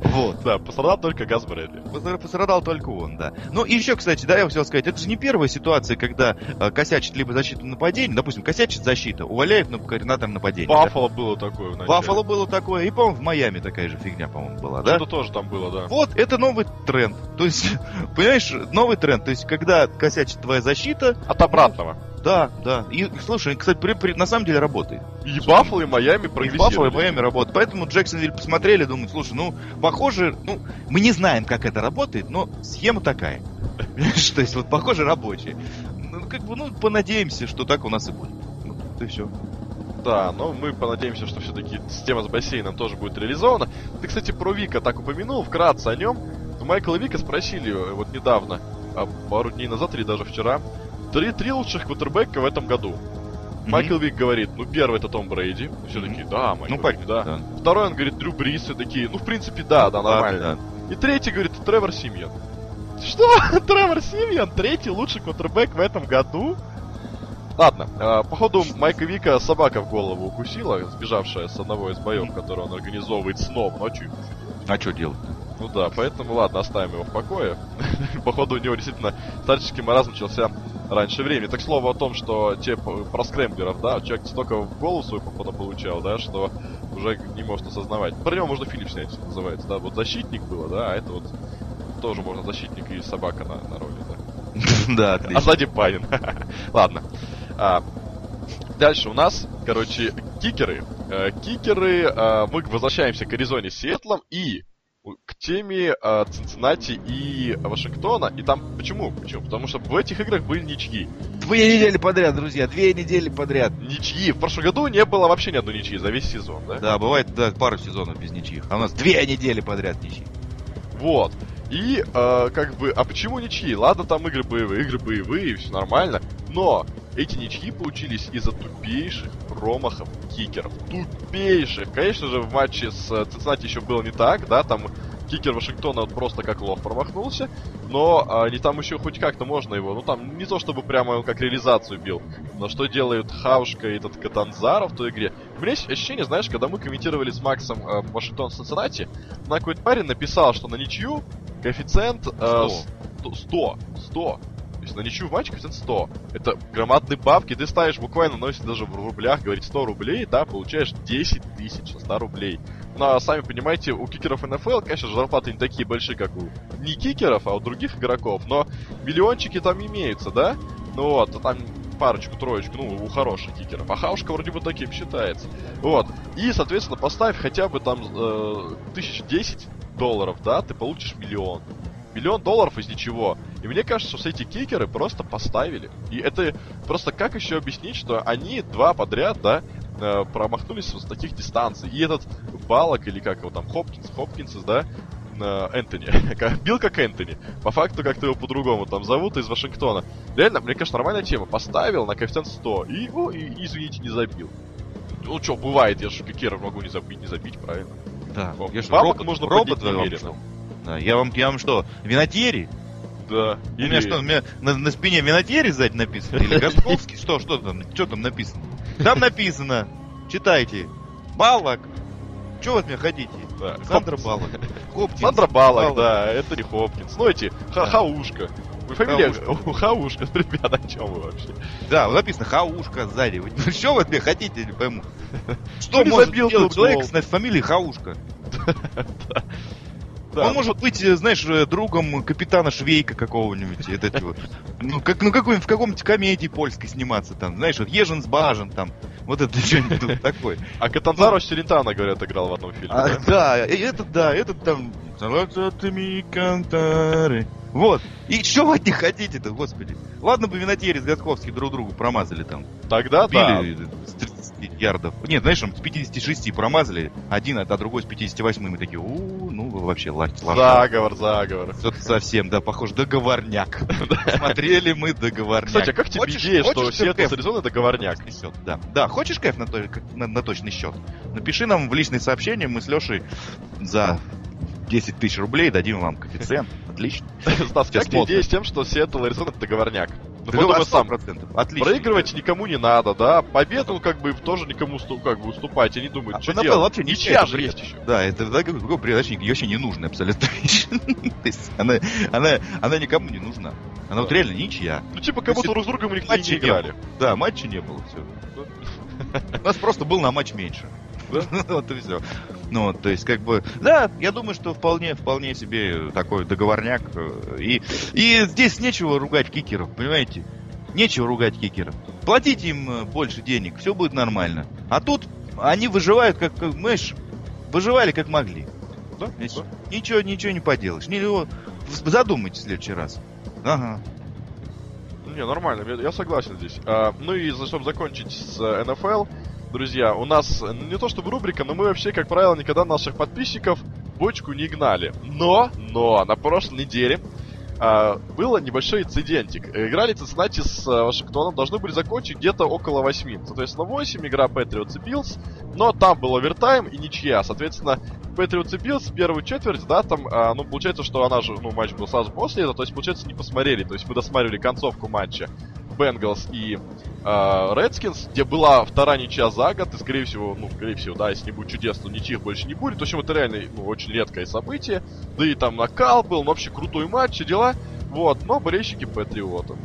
Вот. Да, пострадал только Газ Брэдли. Пострадал только он, да. Ну и еще, кстати, да, я хотел сказать, это же не первая ситуация, когда э, косячит либо защиту нападения, допустим, косячит защита, уваляет на координатор нападения. Баффало было такое. Баффало было такое, и, по-моему, в Майами такая же фигня, по-моему, была, да? Это тоже там было, да. Вот, это новый тренд. То есть, понимаешь, новый тренд. То есть, когда косячит твоя защита... От обратного. Да, да. И, слушай, кстати, при, при, на самом деле работает. И Баффало, и Майами прогрессируют. И Баффало, и Майами работают. Поэтому Джексонвиль посмотрели, думают, слушай, ну, похоже, ну, мы не знаем, как это работает, но схема такая. То есть, вот, похоже, рабочая. Ну, как бы, ну, понадеемся, что так у нас и будет. Ну, и все. Да, но мы понадеемся, что все-таки система с бассейном тоже будет реализована. Ты, кстати, про Вика так упомянул, вкратце о нем. Майкла Вика спросили э, вот недавно, а пару дней назад или даже вчера, Три, три лучших квотербека в этом году. Mm-hmm. Майкл Вик говорит, ну, первый это Том Брейди. Все такие, да, Майкл ну, Вик, да. да. Второй он говорит, Дрю Брис, все такие, ну, в принципе, да, да, нормально. Да. И третий говорит, Тревор Симьон. Что? Тревор Симьон? Третий лучший квотербек в этом году? Ладно, э, походу Майка Вика собака в голову укусила, сбежавшая с одного из боев, который он организовывает сном ночью. А что делать? Ну да, поэтому ладно, оставим его в покое. Походу у него действительно старческий маразм начался раньше времени. Так слово о том, что те про скрэмблеров, да, человек столько в голову свою походу получал, да, что уже не может осознавать. Про него можно фильм снять, называется, да, вот защитник было, да, а это вот тоже можно защитник и собака на, на роли, да. Да, отлично. А сзади Панин. Ладно. А, дальше у нас, короче, кикеры. Э, кикеры, э, мы возвращаемся к Аризоне с Сиэтлом и к теме э, Цинциннати и Вашингтона. И там почему? Почему? Потому что в этих играх были ничьи. Две недели подряд, друзья, две недели подряд. Ничьи. В прошлом году не было вообще ни одной ничьи за весь сезон, да? Да, бывает да, пару сезонов без ничьих. А у нас две недели подряд ничьи. Вот. И, э, как бы, а почему ничьи? Ладно, там игры боевые, игры боевые, все нормально. Но эти ничьи получились из-за тупейших промахов кикеров. Тупейших. Конечно же, в матче с э, Цинциннати еще было не так, да, там кикер Вашингтона просто как лох промахнулся, но а, не там еще хоть как-то можно его, ну там не то чтобы прямо он как реализацию бил, но что делают Хаушка и этот Катанзара в той игре. У меня есть ощущение, знаешь, когда мы комментировали с Максом э, Вашингтон Цинциннати, на какой-то парень написал, что на ничью коэффициент э, 100. 100. 100. Есть на ничью в матче коэффициент 100. Это громадные бабки, ты ставишь буквально, носит даже в рублях, говорит 100 рублей, да, получаешь 10 тысяч 100 рублей. Ну, а сами понимаете, у кикеров НФЛ, конечно, зарплаты не такие большие, как у не кикеров, а у других игроков, но миллиончики там имеются, да? Ну вот, а там парочку, троечку, ну, у хороших кикеров. А Хаушка вроде бы таким считается. Вот. И, соответственно, поставь хотя бы там э, тысяч десять долларов, да, ты получишь миллион. Миллион долларов из ничего. И мне кажется, что эти кикеры просто поставили. И это просто как еще объяснить, что они два подряд, да, э, промахнулись с таких дистанций. И этот Балок, или как его там, Хопкинс, Хопкинс, да, э, Энтони. Бил как Энтони. По факту как-то его по-другому там зовут из Вашингтона. Реально, мне кажется, нормальная тема. Поставил на коэффициент 100 и, о, и извините, не забил. Ну что, бывает, я же кикеров могу не забить, не забить, правильно? Да. Я же робот, можно робот немерено. Да, я вам, я вам что, винотери? Да. Или... У меня что, у меня на, на спине винотери сзади написано? Или Госковский? Что, что там? Что там написано? Там написано, читайте, Баллок. Что вы от меня хотите? Да. Сандра Баллок. Хопкинс. Сандра Баллок, да, это не Хопкинс. Ну эти, ха Хаушка. Вы фамилия Хаушка. Хаушка, ребята, о чем вы вообще? Да, вот написано Хаушка сзади. Вы, что вы от меня хотите, не пойму. Что может сделать человек с фамилией Хаушка? Да. Он может быть, э, знаешь, э, другом капитана Швейка какого-нибудь. Это, типа, ну, как, ну, какой, в каком-нибудь комедии польской сниматься там. Знаешь, вот Ежин с Бажен там. Вот это что-нибудь такое. А Катанзаро Сирентано, говорят, играл в одном фильме. А, да? да, этот, да, этот там... Вот. И что вы от них хотите-то, господи? Ладно бы Винотери с Гатковским друг другу промазали там. Тогда Били да. С 30 ярдов. Нет, знаешь, там с 56 промазали, один, а другой с 58. Мы такие, у ну вы вообще лать. Заговор, заговор. Что-то совсем, да, похоже, договорняк. Смотрели мы договорняк. Кстати, а как тебе идея, что Сиэтл с Аризоной договорняк? Да, да, хочешь кайф на, точный счет? Напиши нам в личные сообщения, мы с Лешей за 10 тысяч рублей, дадим вам коэффициент. Отлично. Стас, как тебе идея с тем, что Сиэтл и Аризона это договорняк? Ну, подумай сам. Отлично. Проигрывать никому не надо, да. Победу как бы тоже никому как бы уступать. Они думают, а что делать. вообще ничья же есть еще. Да, это да, какой передачник ее вообще не нужна абсолютно. То есть она, она, она никому не нужна. Она вот реально ничья. Ну типа как будто друг с другом никто не играли. Да, матча не было, все. У нас просто был на матч меньше. вот и все. Ну, то есть, как бы, да, я думаю, что вполне, вполне себе такой договорняк. Э, и, и здесь нечего ругать кикеров, понимаете? Нечего ругать кикеров. Платите им э, больше денег, все будет нормально. А тут они выживают, как, как знаешь, выживали как могли. Да? да. Ничего, ничего не поделаешь. Не, задумайтесь в следующий раз. Ага. Не, нормально, я согласен здесь. А, ну и чтобы закончить с НФЛ, друзья, у нас не то чтобы рубрика, но мы вообще, как правило, никогда наших подписчиков бочку не гнали. Но, но, на прошлой неделе а, был небольшой инцидентик. Играли Цинциннати с а, Вашингтоном, должны были закончить где-то около 8. Соответственно, 8, игра Patriots и Bills, но там был овертайм и ничья. Соответственно, Patriots и Bills первую четверть, да, там, а, ну, получается, что она же, ну, матч был сразу после этого, то есть, получается, не посмотрели, то есть мы досматривали концовку матча. Бенгалс и Редскинс, где была вторая ничья за год, и, скорее всего, ну, скорее всего, да, если не будет чудес, то ничьих больше не будет. В общем, это реально, ну, очень редкое событие. Да и там накал был, ну, вообще крутой матч, все дела. Вот, но болельщики Патриотов,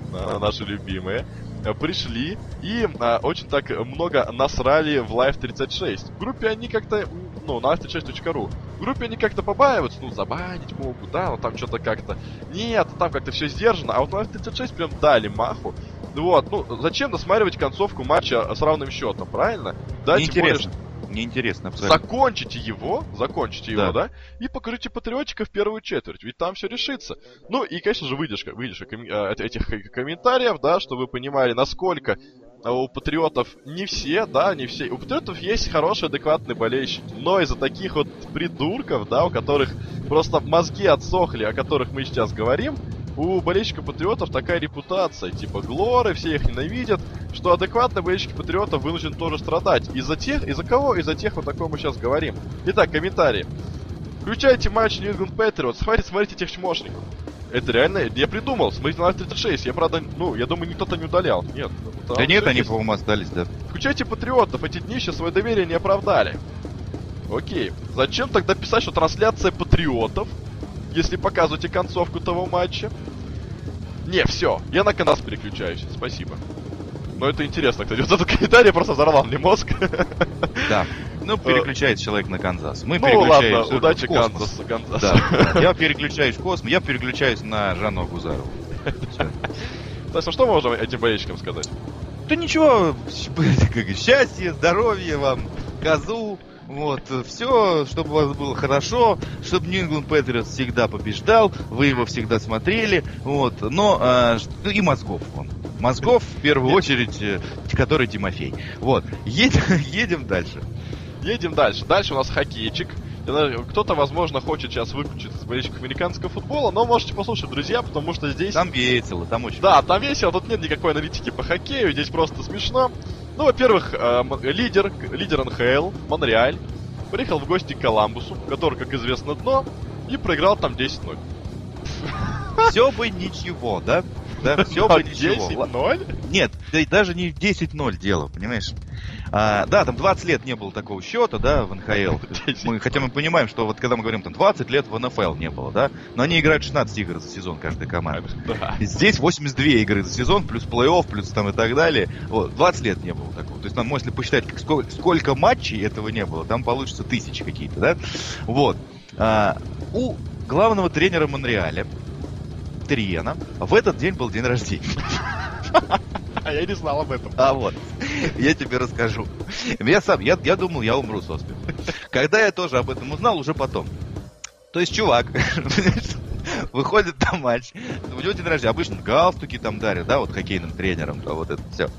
наши любимые, э, пришли и а, очень так много насрали в Live 36. В группе они как-то, ну, на live36.ru, в группе они как-то побаиваются, ну, забанить могут, да, ну, там что-то как-то... Нет, там как-то все сдержано, а вот на Live 36 прям дали маху. Вот, ну, зачем досматривать концовку матча с равным счетом, правильно? Да, Неинтересно. Неинтересно абсолютно. Закончите его, закончите его, да, и покажите патриотика в первую четверть, ведь там все решится. Ну и, конечно же, выдержка, выдержка ком- э, этих комментариев, да, чтобы вы понимали, насколько у патриотов не все, да, не все. У патриотов есть хорошие, адекватные болельщики. Но из-за таких вот придурков, да, у которых просто мозги отсохли, о которых мы сейчас говорим, у болельщиков патриотов такая репутация, типа глоры, все их ненавидят, что адекватные болельщики патриотов вынуждены тоже страдать. Из-за тех, из-за кого? Из-за тех, вот такого мы сейчас говорим. Итак, комментарии. Включайте матч New England Patriots, смотрите, смотрите тех чмошников. Это реально, я придумал, смотрите на 36, я правда, ну, я думаю, никто-то не удалял. Нет. Да нет, они, по-моему, остались, да. Включайте патриотов, эти дни еще свое доверие не оправдали. Окей. Зачем тогда писать, что трансляция патриотов если показываете концовку того матча. Не, все, я на канал переключаюсь, спасибо. Но это интересно, кстати, вот этот комментарий просто взорвал мне мозг. Да. Ну, переключается человек на Канзас. Мы ну, переключаемся ладно, удачи Канзас, Канзас. Да, да, я переключаюсь в космос, я переключаюсь на Жанну Агузарову. То есть, а что мы можем этим болельщикам сказать? Да ничего, счастья, здоровья вам, козу, вот, все, чтобы у вас было хорошо, чтобы New England Patriots всегда побеждал, вы его всегда смотрели, вот, но э, и мозгов вам. Мозгов, в первую очередь, э, который Тимофей. Вот, едем, едем дальше. Едем дальше. Дальше у нас хоккейчик. Кто-то, возможно, хочет сейчас выключить из болельщиков американского футбола, но можете послушать, друзья, потому что здесь... Там весело, там очень Да, там весело, тут нет никакой аналитики по хоккею, здесь просто смешно. Ну, во-первых, э, лидер, лидер НХЛ, Монреаль, приехал в гости к Коламбусу, который, как известно, дно, и проиграл там 10-0. Все бы ничего, да? Да, все бы ничего. 10-0? Нет, даже не 10-0 дело, понимаешь? А, да, там 20 лет не было такого счета, да, в НХЛ. Мы, хотя мы понимаем, что вот когда мы говорим, там 20 лет в НФЛ не было, да, но они играют 16 игр за сезон, каждая команда. Да. Здесь 82 игры за сезон, плюс плей-офф, плюс там и так далее. Вот, 20 лет не было такого. То есть, нам, если посчитать, как, сколько, сколько матчей этого не было, там получится тысячи какие-то, да? Вот. А, у главного тренера Монреаля, Триена, в этот день был день рождения. А я не знал об этом. А вот, я тебе расскажу. Я сам, я, я думал, я умру со смеху. Когда я тоже об этом узнал, уже потом. То есть, чувак, выходит на матч, у него день рождения, обычно галстуки там дарят, да, вот хоккейным тренерам, да, вот это все.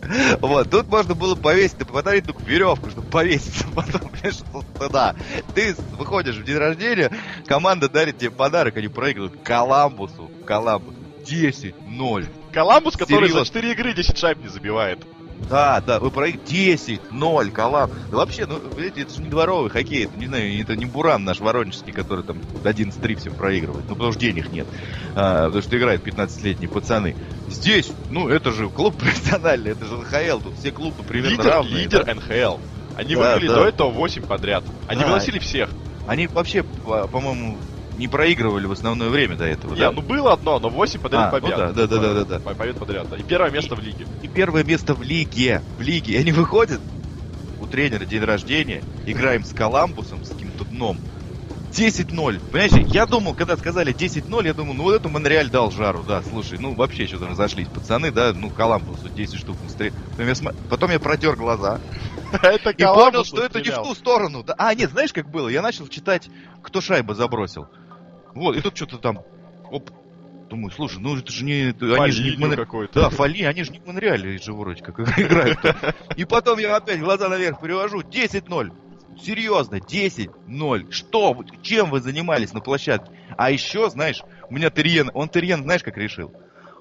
Вот, тут можно было повесить, подарить только веревку, чтобы повеситься потом, понимаешь, туда. Ты выходишь в день рождения, команда дарит тебе подарок, они проигрывают Коламбусу, Коламбусу, 10-0. Коламбус, который Серьезно? за 4 игры 10 шайб не забивает. Да, да, вы проиграли 10-0, Колам. Да вообще, ну, видите, это же не дворовый хоккей, это, не знаю, это не Буран наш воронежский, который там 11-3 всем проигрывает, ну, потому что денег нет, а, потому что играют 15-летние пацаны. Здесь, ну, это же клуб профессиональный, это же НХЛ, тут все клубы примерно Лидер, равные. лидер да. НХЛ. Они Да, выиграли да. до этого 8 подряд. Они Да. выносили всех. Они вообще, по- по-моему, не проигрывали в основное время до этого, Не, да? ну было одно, но 8 подряд А, ну побед. да, да, да, да, да, да. По- Побед подряд. да. И первое место в лиге. И первое место в лиге, в лиге. И они выходят, у тренера день рождения, играем с Коламбусом, с каким-то дном. 10-0. Понимаете, я думал, когда сказали 10-0, я думал, ну вот это Монреаль дал жару, да, слушай, ну вообще что-то разошлись пацаны, да, ну Коламбусу 10 штук настрел- Потом я, см- потом я протер глаза Это и понял, что это не в ту сторону. Да, а, нет, знаешь, как было? Я начал читать, кто шайбу забросил. Вот, и тут что-то там, оп, думаю, слушай, ну это же не... Они же не Фолинию Монре- какой-то. да, Фоли, они же не в Монреале же вроде как играют. И потом я опять глаза наверх перевожу. 10-0. Серьезно, 10-0. Что? Чем вы занимались на площадке? А еще, знаешь, у меня Терьен, он Терьен, знаешь, как решил?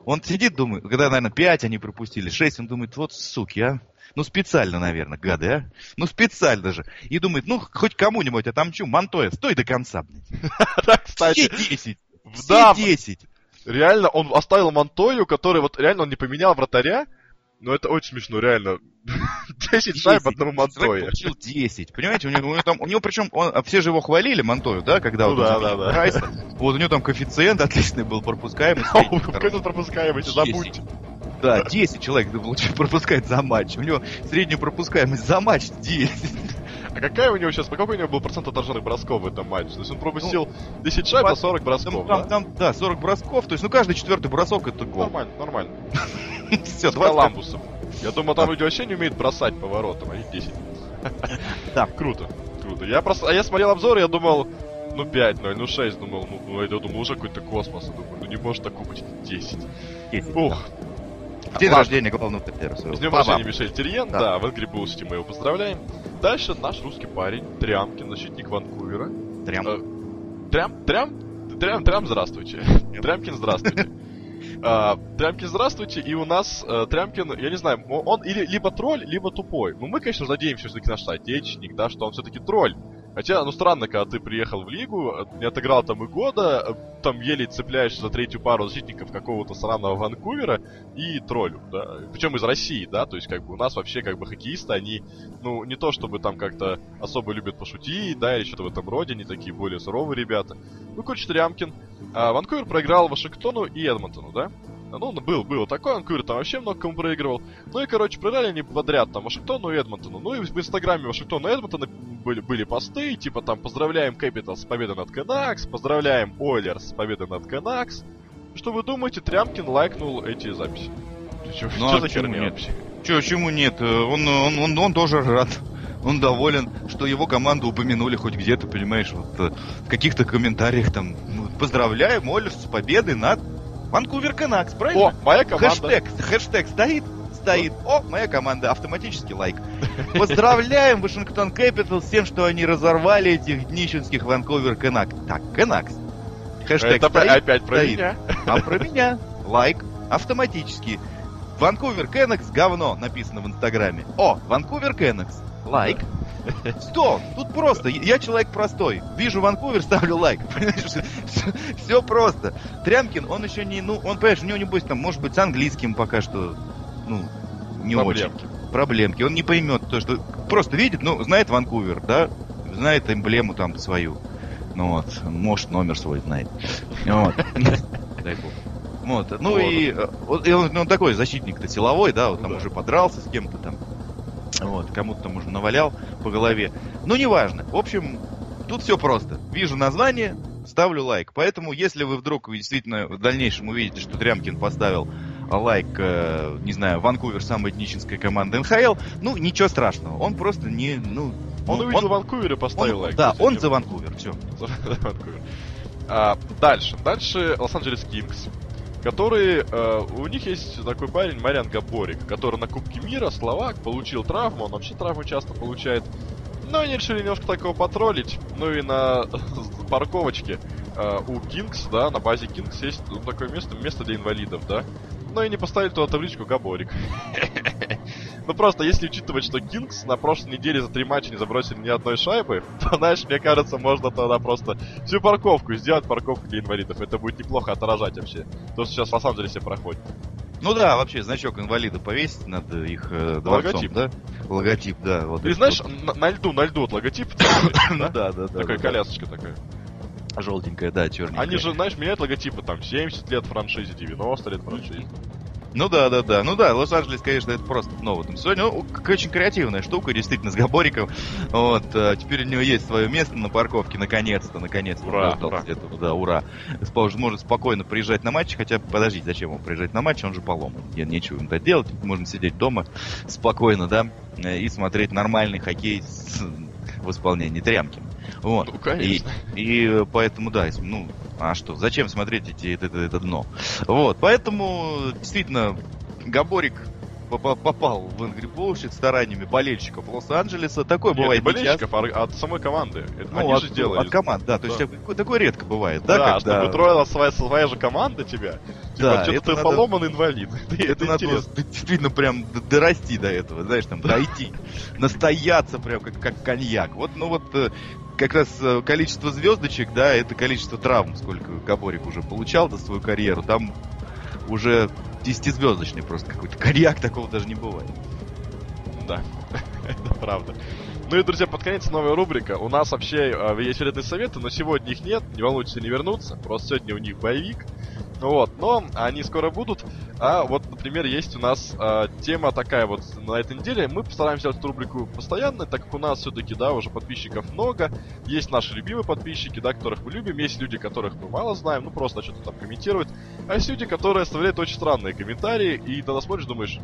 Он сидит, думает, когда, наверное, 5 они пропустили, 6, он думает, вот суки, а. Ну, специально, наверное, гады, а. Ну, специально же. И думает, ну, хоть кому-нибудь отомчу. Монтоя, стой до конца, блядь. Да, кстати, Все 10. Все да, 10. реально, он оставил Монтою, который вот реально он не поменял вратаря, но это очень смешно, реально. 10 шайб одному Монтое. получил 10. Понимаете, у него, у него там, у него причем, он, а все же его хвалили, Монтою, да, когда Ну вот да, да, да. Прайса. Вот у него там коэффициент отличный был, средний, Какой тут пропускаемость, забудьте. Да, 10 человек пропускает за матч. У него средняя пропускаемость за матч 10. А какая у него сейчас, какой у него был процент отраженных бросков в этом матче? То есть он пропустил 10 шайб, а 40 Там, бросков, там, да? там, да, 40 бросков, то есть, ну, каждый четвертый бросок это гол. Нормально, нормально. Все, С 20 Коламбусом. Я думаю, там люди вообще не умеют бросать по воротам, их 10. Да. Круто, круто. Я просто, а я смотрел обзор, я думал, ну 5-0, ну 6, думал, ну, ну, я думал, уже какой-то космос. Думаю, ну не может такого быть 10. 10. Ух, День Ладно. рождения главного тренера своего. С днем рождения, Мишель Терьен. Да. Да, в Angry Bullshit мы его поздравляем. Дальше наш русский парень, Трямкин, защитник Ванкувера. Трям. Э, Трям, Трям, Трям, Трям, здравствуйте. Трямкин, здравствуйте. А, Трямкин, здравствуйте, и у нас э, Трямкин, я не знаю, он или либо тролль, либо тупой. Ну, мы, конечно, надеемся все-таки наш соотечественник, да, что он все-таки тролль. Хотя, ну, странно, когда ты приехал в лигу, не отыграл там и года, там еле цепляешься за третью пару защитников какого-то сраного Ванкувера и троллю, да. Причем из России, да, то есть, как бы, у нас вообще, как бы, хоккеисты, они, ну, не то чтобы там как-то особо любят пошутить, да, или что-то в этом роде, они такие более суровые ребята. Ну, короче, Трямкин. А, Ванкувер проиграл Вашингтону и Эдмонтону, да? Ну, был, было такое, Ванкувер там вообще много кому проигрывал. Ну и, короче, проиграли они подряд там Вашингтону и Эдмонтону. Ну и в инстаграме Вашингтона и Эдмонтона были, были посты, типа там поздравляем Capitals победой над Canucks, поздравляем Oilers с победой над Canucks. Что вы думаете, Трямкин лайкнул эти записи? Что Ну, а за херня нет? вообще? Че, почему нет? Э, Он, он, он, он тоже рад. Он доволен, что его команду упомянули хоть где-то, понимаешь, вот э, в каких-то комментариях там. ну, Поздравляем Oilers с победой над Ванкувер Canucks, правильно? О, моя команда. Хэштег, хэштег стоит, стоит. О, моя команда, автоматически лайк. Поздравляем Вашингтон Capitals тем, что они разорвали этих днищенских Ванкувер Canucks. Так, Canucks. Хэштег Это стоит, опять про стоит. меня. а про меня лайк автоматически. Ванкувер Canucks говно написано в инстаграме. О, Ванкувер Canucks. Лайк. Что? Тут просто. Я человек простой. Вижу Ванкувер, ставлю лайк. Все просто. Трямкин, он еще не, ну, он, понимаешь, у него, небось, там, может быть, с английским пока что, ну, не очень Проблемки. проблемки. Он не поймет то, что просто видит, ну, знает Ванкувер, да, знает эмблему там свою. Ну вот, может, номер свой знает. Вот. Дай бог. Вот. Ну Вот. и, э, и он, ну, он такой защитник-то силовой, да, вот Ну там да. уже подрался с кем-то там. Вот, кому-то там уже навалял по голове. Ну, неважно. В общем, тут все просто. Вижу название, ставлю лайк. Поэтому, если вы вдруг действительно в дальнейшем увидите, что Трямкин поставил лайк, э, не знаю, Ванкувер самая этническая команда НХЛ, ну, ничего страшного. Он просто не, ну... Он ну, увидел Ванкувер и поставил он, лайк. Да, он за Ванкувер, все. За Ванкувер. А, дальше. Дальше Лос-Анджелес Kings которые... Э, у них есть такой парень, Мариан Габорик, который на Кубке Мира, словак, получил травму, он вообще травмы часто получает. Но они решили немножко такого потроллить. Ну и на парковочке э, у Kings, да, на базе Kings есть ну, такое место, место для инвалидов, да. Ну и не поставили туда табличку Габорик. Ну просто, если учитывать, что Кингс на прошлой неделе за три матча не забросили ни одной шайбы, то, знаешь, мне кажется, можно тогда просто всю парковку сделать парковку для инвалидов. Это будет неплохо отражать вообще. То, что сейчас в Лос-Анджелесе проходит. Ну да, вообще значок инвалида повесить над их э, дворцом, Логотип. да? Логотип, да. Вот этот знаешь, вот. на, на льду, на льду вот логотип. Да, да, да. Такая колясочка такая. Желтенькая, да, черненькая. Они же, знаешь, меняют логотипы там 70 лет франшизе, 90 лет франшизе. Ну да, да, да. Ну да, Лос-Анджелес, конечно, это просто ну, вот, сегодня ну, очень креативная штука, действительно, с Габориком. Вот, а, теперь у него есть свое место на парковке, наконец-то, наконец-то. Ура, ура. Этого, да, ура. Спа- Может спокойно приезжать на матч, хотя, подождите, зачем ему приезжать на матч, он же поломан. Не- Нечего им это делать, можно сидеть дома спокойно, да, э, и смотреть нормальный хоккей с- в исполнении Трямкин. Вот. Ну, конечно. И, и э, поэтому, да, ну, а что, зачем смотреть эти, это, это, это дно? Вот, поэтому, действительно, Габорик попа- попал в Angry Bullshit стараниями болельщиков Лос-Анджелеса. Такое Нет, бывает не болельщиков, а от самой команды. Ну, Они от, же делали. от команд, да. То есть Да. такое, такое редко бывает, да, Да, когда... чтобы троила своя, своя же команда тебя. Да, Типа, что-то это ты надо- поломан инвалид. Это, Это надо интересно. действительно прям дорасти до этого, знаешь, там, дойти, настояться прям как, как коньяк. Вот, ну вот, э, как раз э, количество звездочек, да, это количество травм, сколько Габорик уже получал за свою карьеру, там уже десятизвездочный просто какой-то коньяк, такого даже не бывает. Да, это правда. Ну и, друзья, под конец новая рубрика. У нас вообще э, есть вредные советы, но сегодня их нет. Не волнуйтесь, не вернутся. Просто сегодня у них боевик. Вот, но они скоро будут. А вот, например, есть у нас э, тема такая вот на этой неделе. Мы постараемся делать эту рубрику постоянно, так как у нас все-таки, да, уже подписчиков много. Есть наши любимые подписчики, да, которых мы любим. Есть люди, которых мы мало знаем, ну просто что-то там комментируют. А есть люди, которые оставляют очень странные комментарии, и тогда смотришь, думаешь,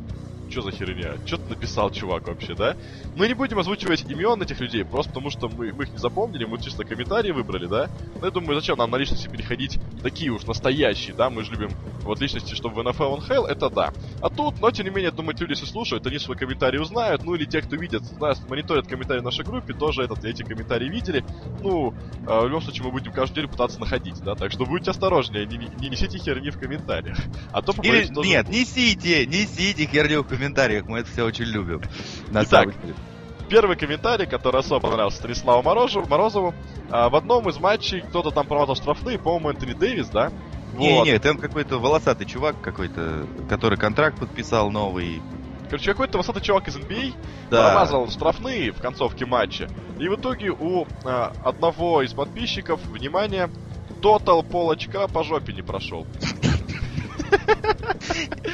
что за херня? Что ты написал, чувак, вообще, да? Мы не будем озвучивать имен этих людей, просто потому что мы, мы их не запомнили, мы чисто комментарии выбрали, да? Но я думаю, зачем нам на личности переходить такие уж настоящие, да? Мы же любим вот личности, чтобы в NFL он Hell, это да. А тут, но тем не менее, думаю, люди, если слушают, они свой комментарий узнают, ну или те, кто видят, знают, мониторят комментарии в нашей группе, тоже этот, эти комментарии видели. Ну, э, в любом случае, мы будем каждую неделю пытаться находить, да? Так что будьте осторожнее, не, не несите херни в комментариях. А то Или, тоже нет, несите, несите херню в комментариях, мы это все очень любим. На Итак, самом деле. Первый комментарий, который особо понравился Станиславу Морозову, Морозову. а, в одном из матчей кто-то там промазал штрафные, по-моему, Энтони Дэвис, да? Не, Вот. не, там какой-то волосатый чувак какой-то, который контракт подписал новый. Короче, какой-то высокий чувак из NBA Да. промазал штрафные в концовке матча. И в итоге у а, одного из подписчиков, внимание, тотал пол очка по жопе не прошел.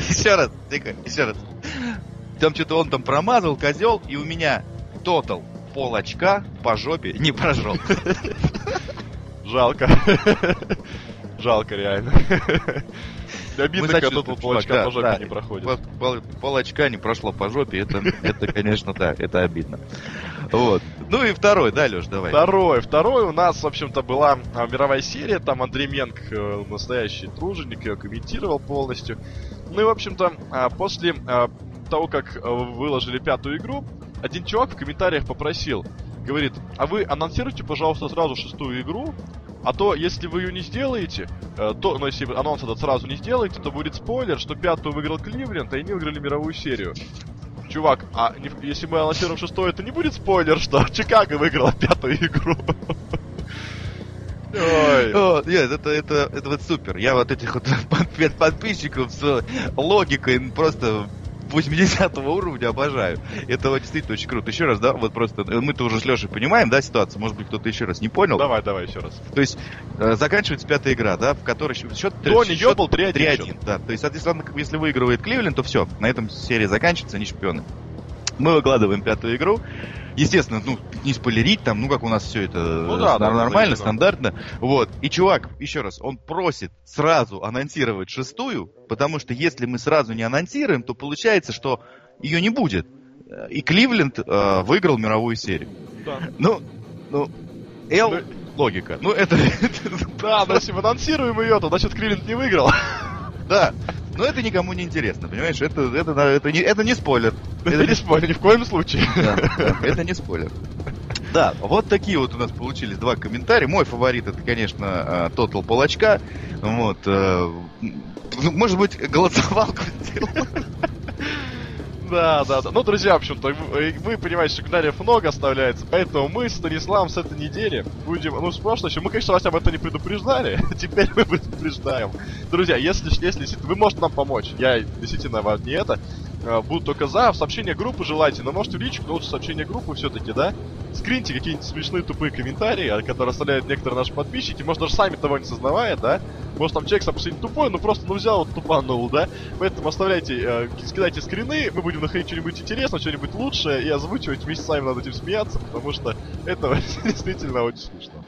Еще раз, тихо, еще раз. Там что-то он там промазал, козел, и у меня тотал пол очка по жопе не прожил. Жалко. Жалко, реально. Обидно, когда тотал пол очка по жопе не проходит. Пол очка не прошло по жопе, это, это, конечно, да, это обидно. Вот. Ну и второй, да, Леш, давай. Второй, второй у нас, в общем-то, была а, мировая серия, там Андрей Менг, э, настоящий труженик, ее комментировал полностью. Ну и, в общем-то, а, после а, того, как э, выложили пятую игру, один чувак в комментариях попросил, говорит, а вы анонсируйте, пожалуйста, сразу шестую игру, а то, если вы ее не сделаете, э, то, ну, если вы анонс этот сразу не сделаете, то будет спойлер, что пятую выиграл Кливленд, и они выиграли мировую серию. Чувак, а не- если мы анонсируем шестое, это не будет спойлер, что Чикаго выиграла пятую игру? Ой. О, нет, это, это, это вот супер. Я вот этих вот под- подписчиков с логикой просто 80 уровня обожаю. Это действительно очень круто. Еще раз, да, вот просто э, мы-то уже с Лешей понимаем, да, ситуацию. Может быть, кто-то еще раз не понял. Давай, давай еще раз. То есть э, заканчивается пятая игра, да, в которой счет, До нее был 3-1 3-1, счет. да. То есть, соответственно, если выигрывает Кливленд, то все, на этом серия заканчивается, они чемпионы. Мы выкладываем пятую игру. Естественно, ну, не спойлерить там, ну, как у нас все это ну, да, да, нормально, да, стандартно. Вот. И чувак, еще раз, он просит сразу анонсировать шестую, потому что если мы сразу не анонсируем, то получается, что ее не будет. И Кливленд э, выиграл мировую серию. Да. Ну, ну, Л, Ну, логика. Ну, это... Да, но если мы анонсируем ее, то значит Кливленд не выиграл. Да. Но это никому не интересно, понимаешь? Это, это, это, не, это не спойлер. Это не спойлер, ни в коем случае. Это не спойлер. Да, вот такие вот у нас получились два комментария. Мой фаворит это, конечно, Total Палачка. Вот. э, Может быть, голосовалку сделал. Да, да, да. Ну, друзья, в общем-то, вы, вы понимаете, что комментариев много оставляется, поэтому мы с Станиславом с этой недели будем, ну, с прошлой еще, мы, конечно, вас об этом не предупреждали, теперь мы предупреждаем. Друзья, если, если действительно, вы можете нам помочь, я действительно вам не это, э, буду только за, в сообщение группы желательно, можете в личку, но лучше сообщение группы все-таки, да? Скриньте какие-нибудь смешные тупые комментарии, а, которые оставляют некоторые наши подписчики, может даже сами того не сознавая, да? Может там человек сам по тупой, но просто ну взял вот тупанул, да? Поэтому оставляйте, э, скидайте скрины, мы будем находить что-нибудь интересное, что-нибудь лучшее и озвучивать вместе с вами над этим смеяться, потому что это действительно очень смешно.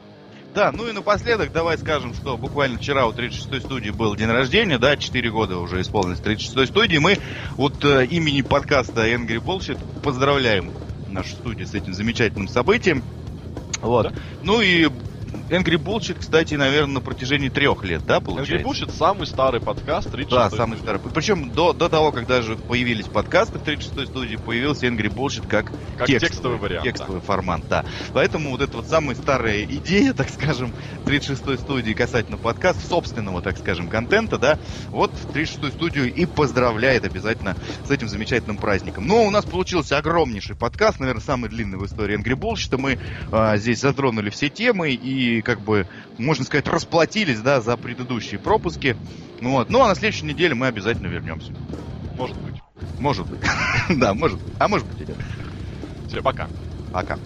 Да, ну и напоследок давай скажем, что буквально вчера у 36-й студии был день рождения, да, 4 года уже исполнилось 36-й студии. Мы вот э, имени подкаста Angry Bullshit поздравляем нашу студию с этим замечательным событием. Вот. Да. Ну и Angry Bullshit, кстати, наверное, на протяжении трех лет, да, получается? Angry Bullshit самый старый подкаст, 36 Да, самый старый. Причем до, до того, как даже появились подкасты в 36-й студии, появился Angry Bullshit как, Как текст- текстовый вариант. да. текстовый формат, да. Поэтому вот эта вот самая старая идея, так скажем, 36-й студии касательно подкаста, собственного, так скажем, контента, да, вот 36-ю студию и поздравляет обязательно с этим замечательным праздником. Но у нас получился огромнейший подкаст, наверное, самый длинный в истории Angry Bullshit. Мы а, здесь затронули все темы и, как бы, можно сказать, расплатились, да, за предыдущие пропуски. Ну вот. Ну, а на следующей неделе мы обязательно вернемся. Может быть. Может быть. Да, может быть. А может быть и нет. Все, пока. Пока.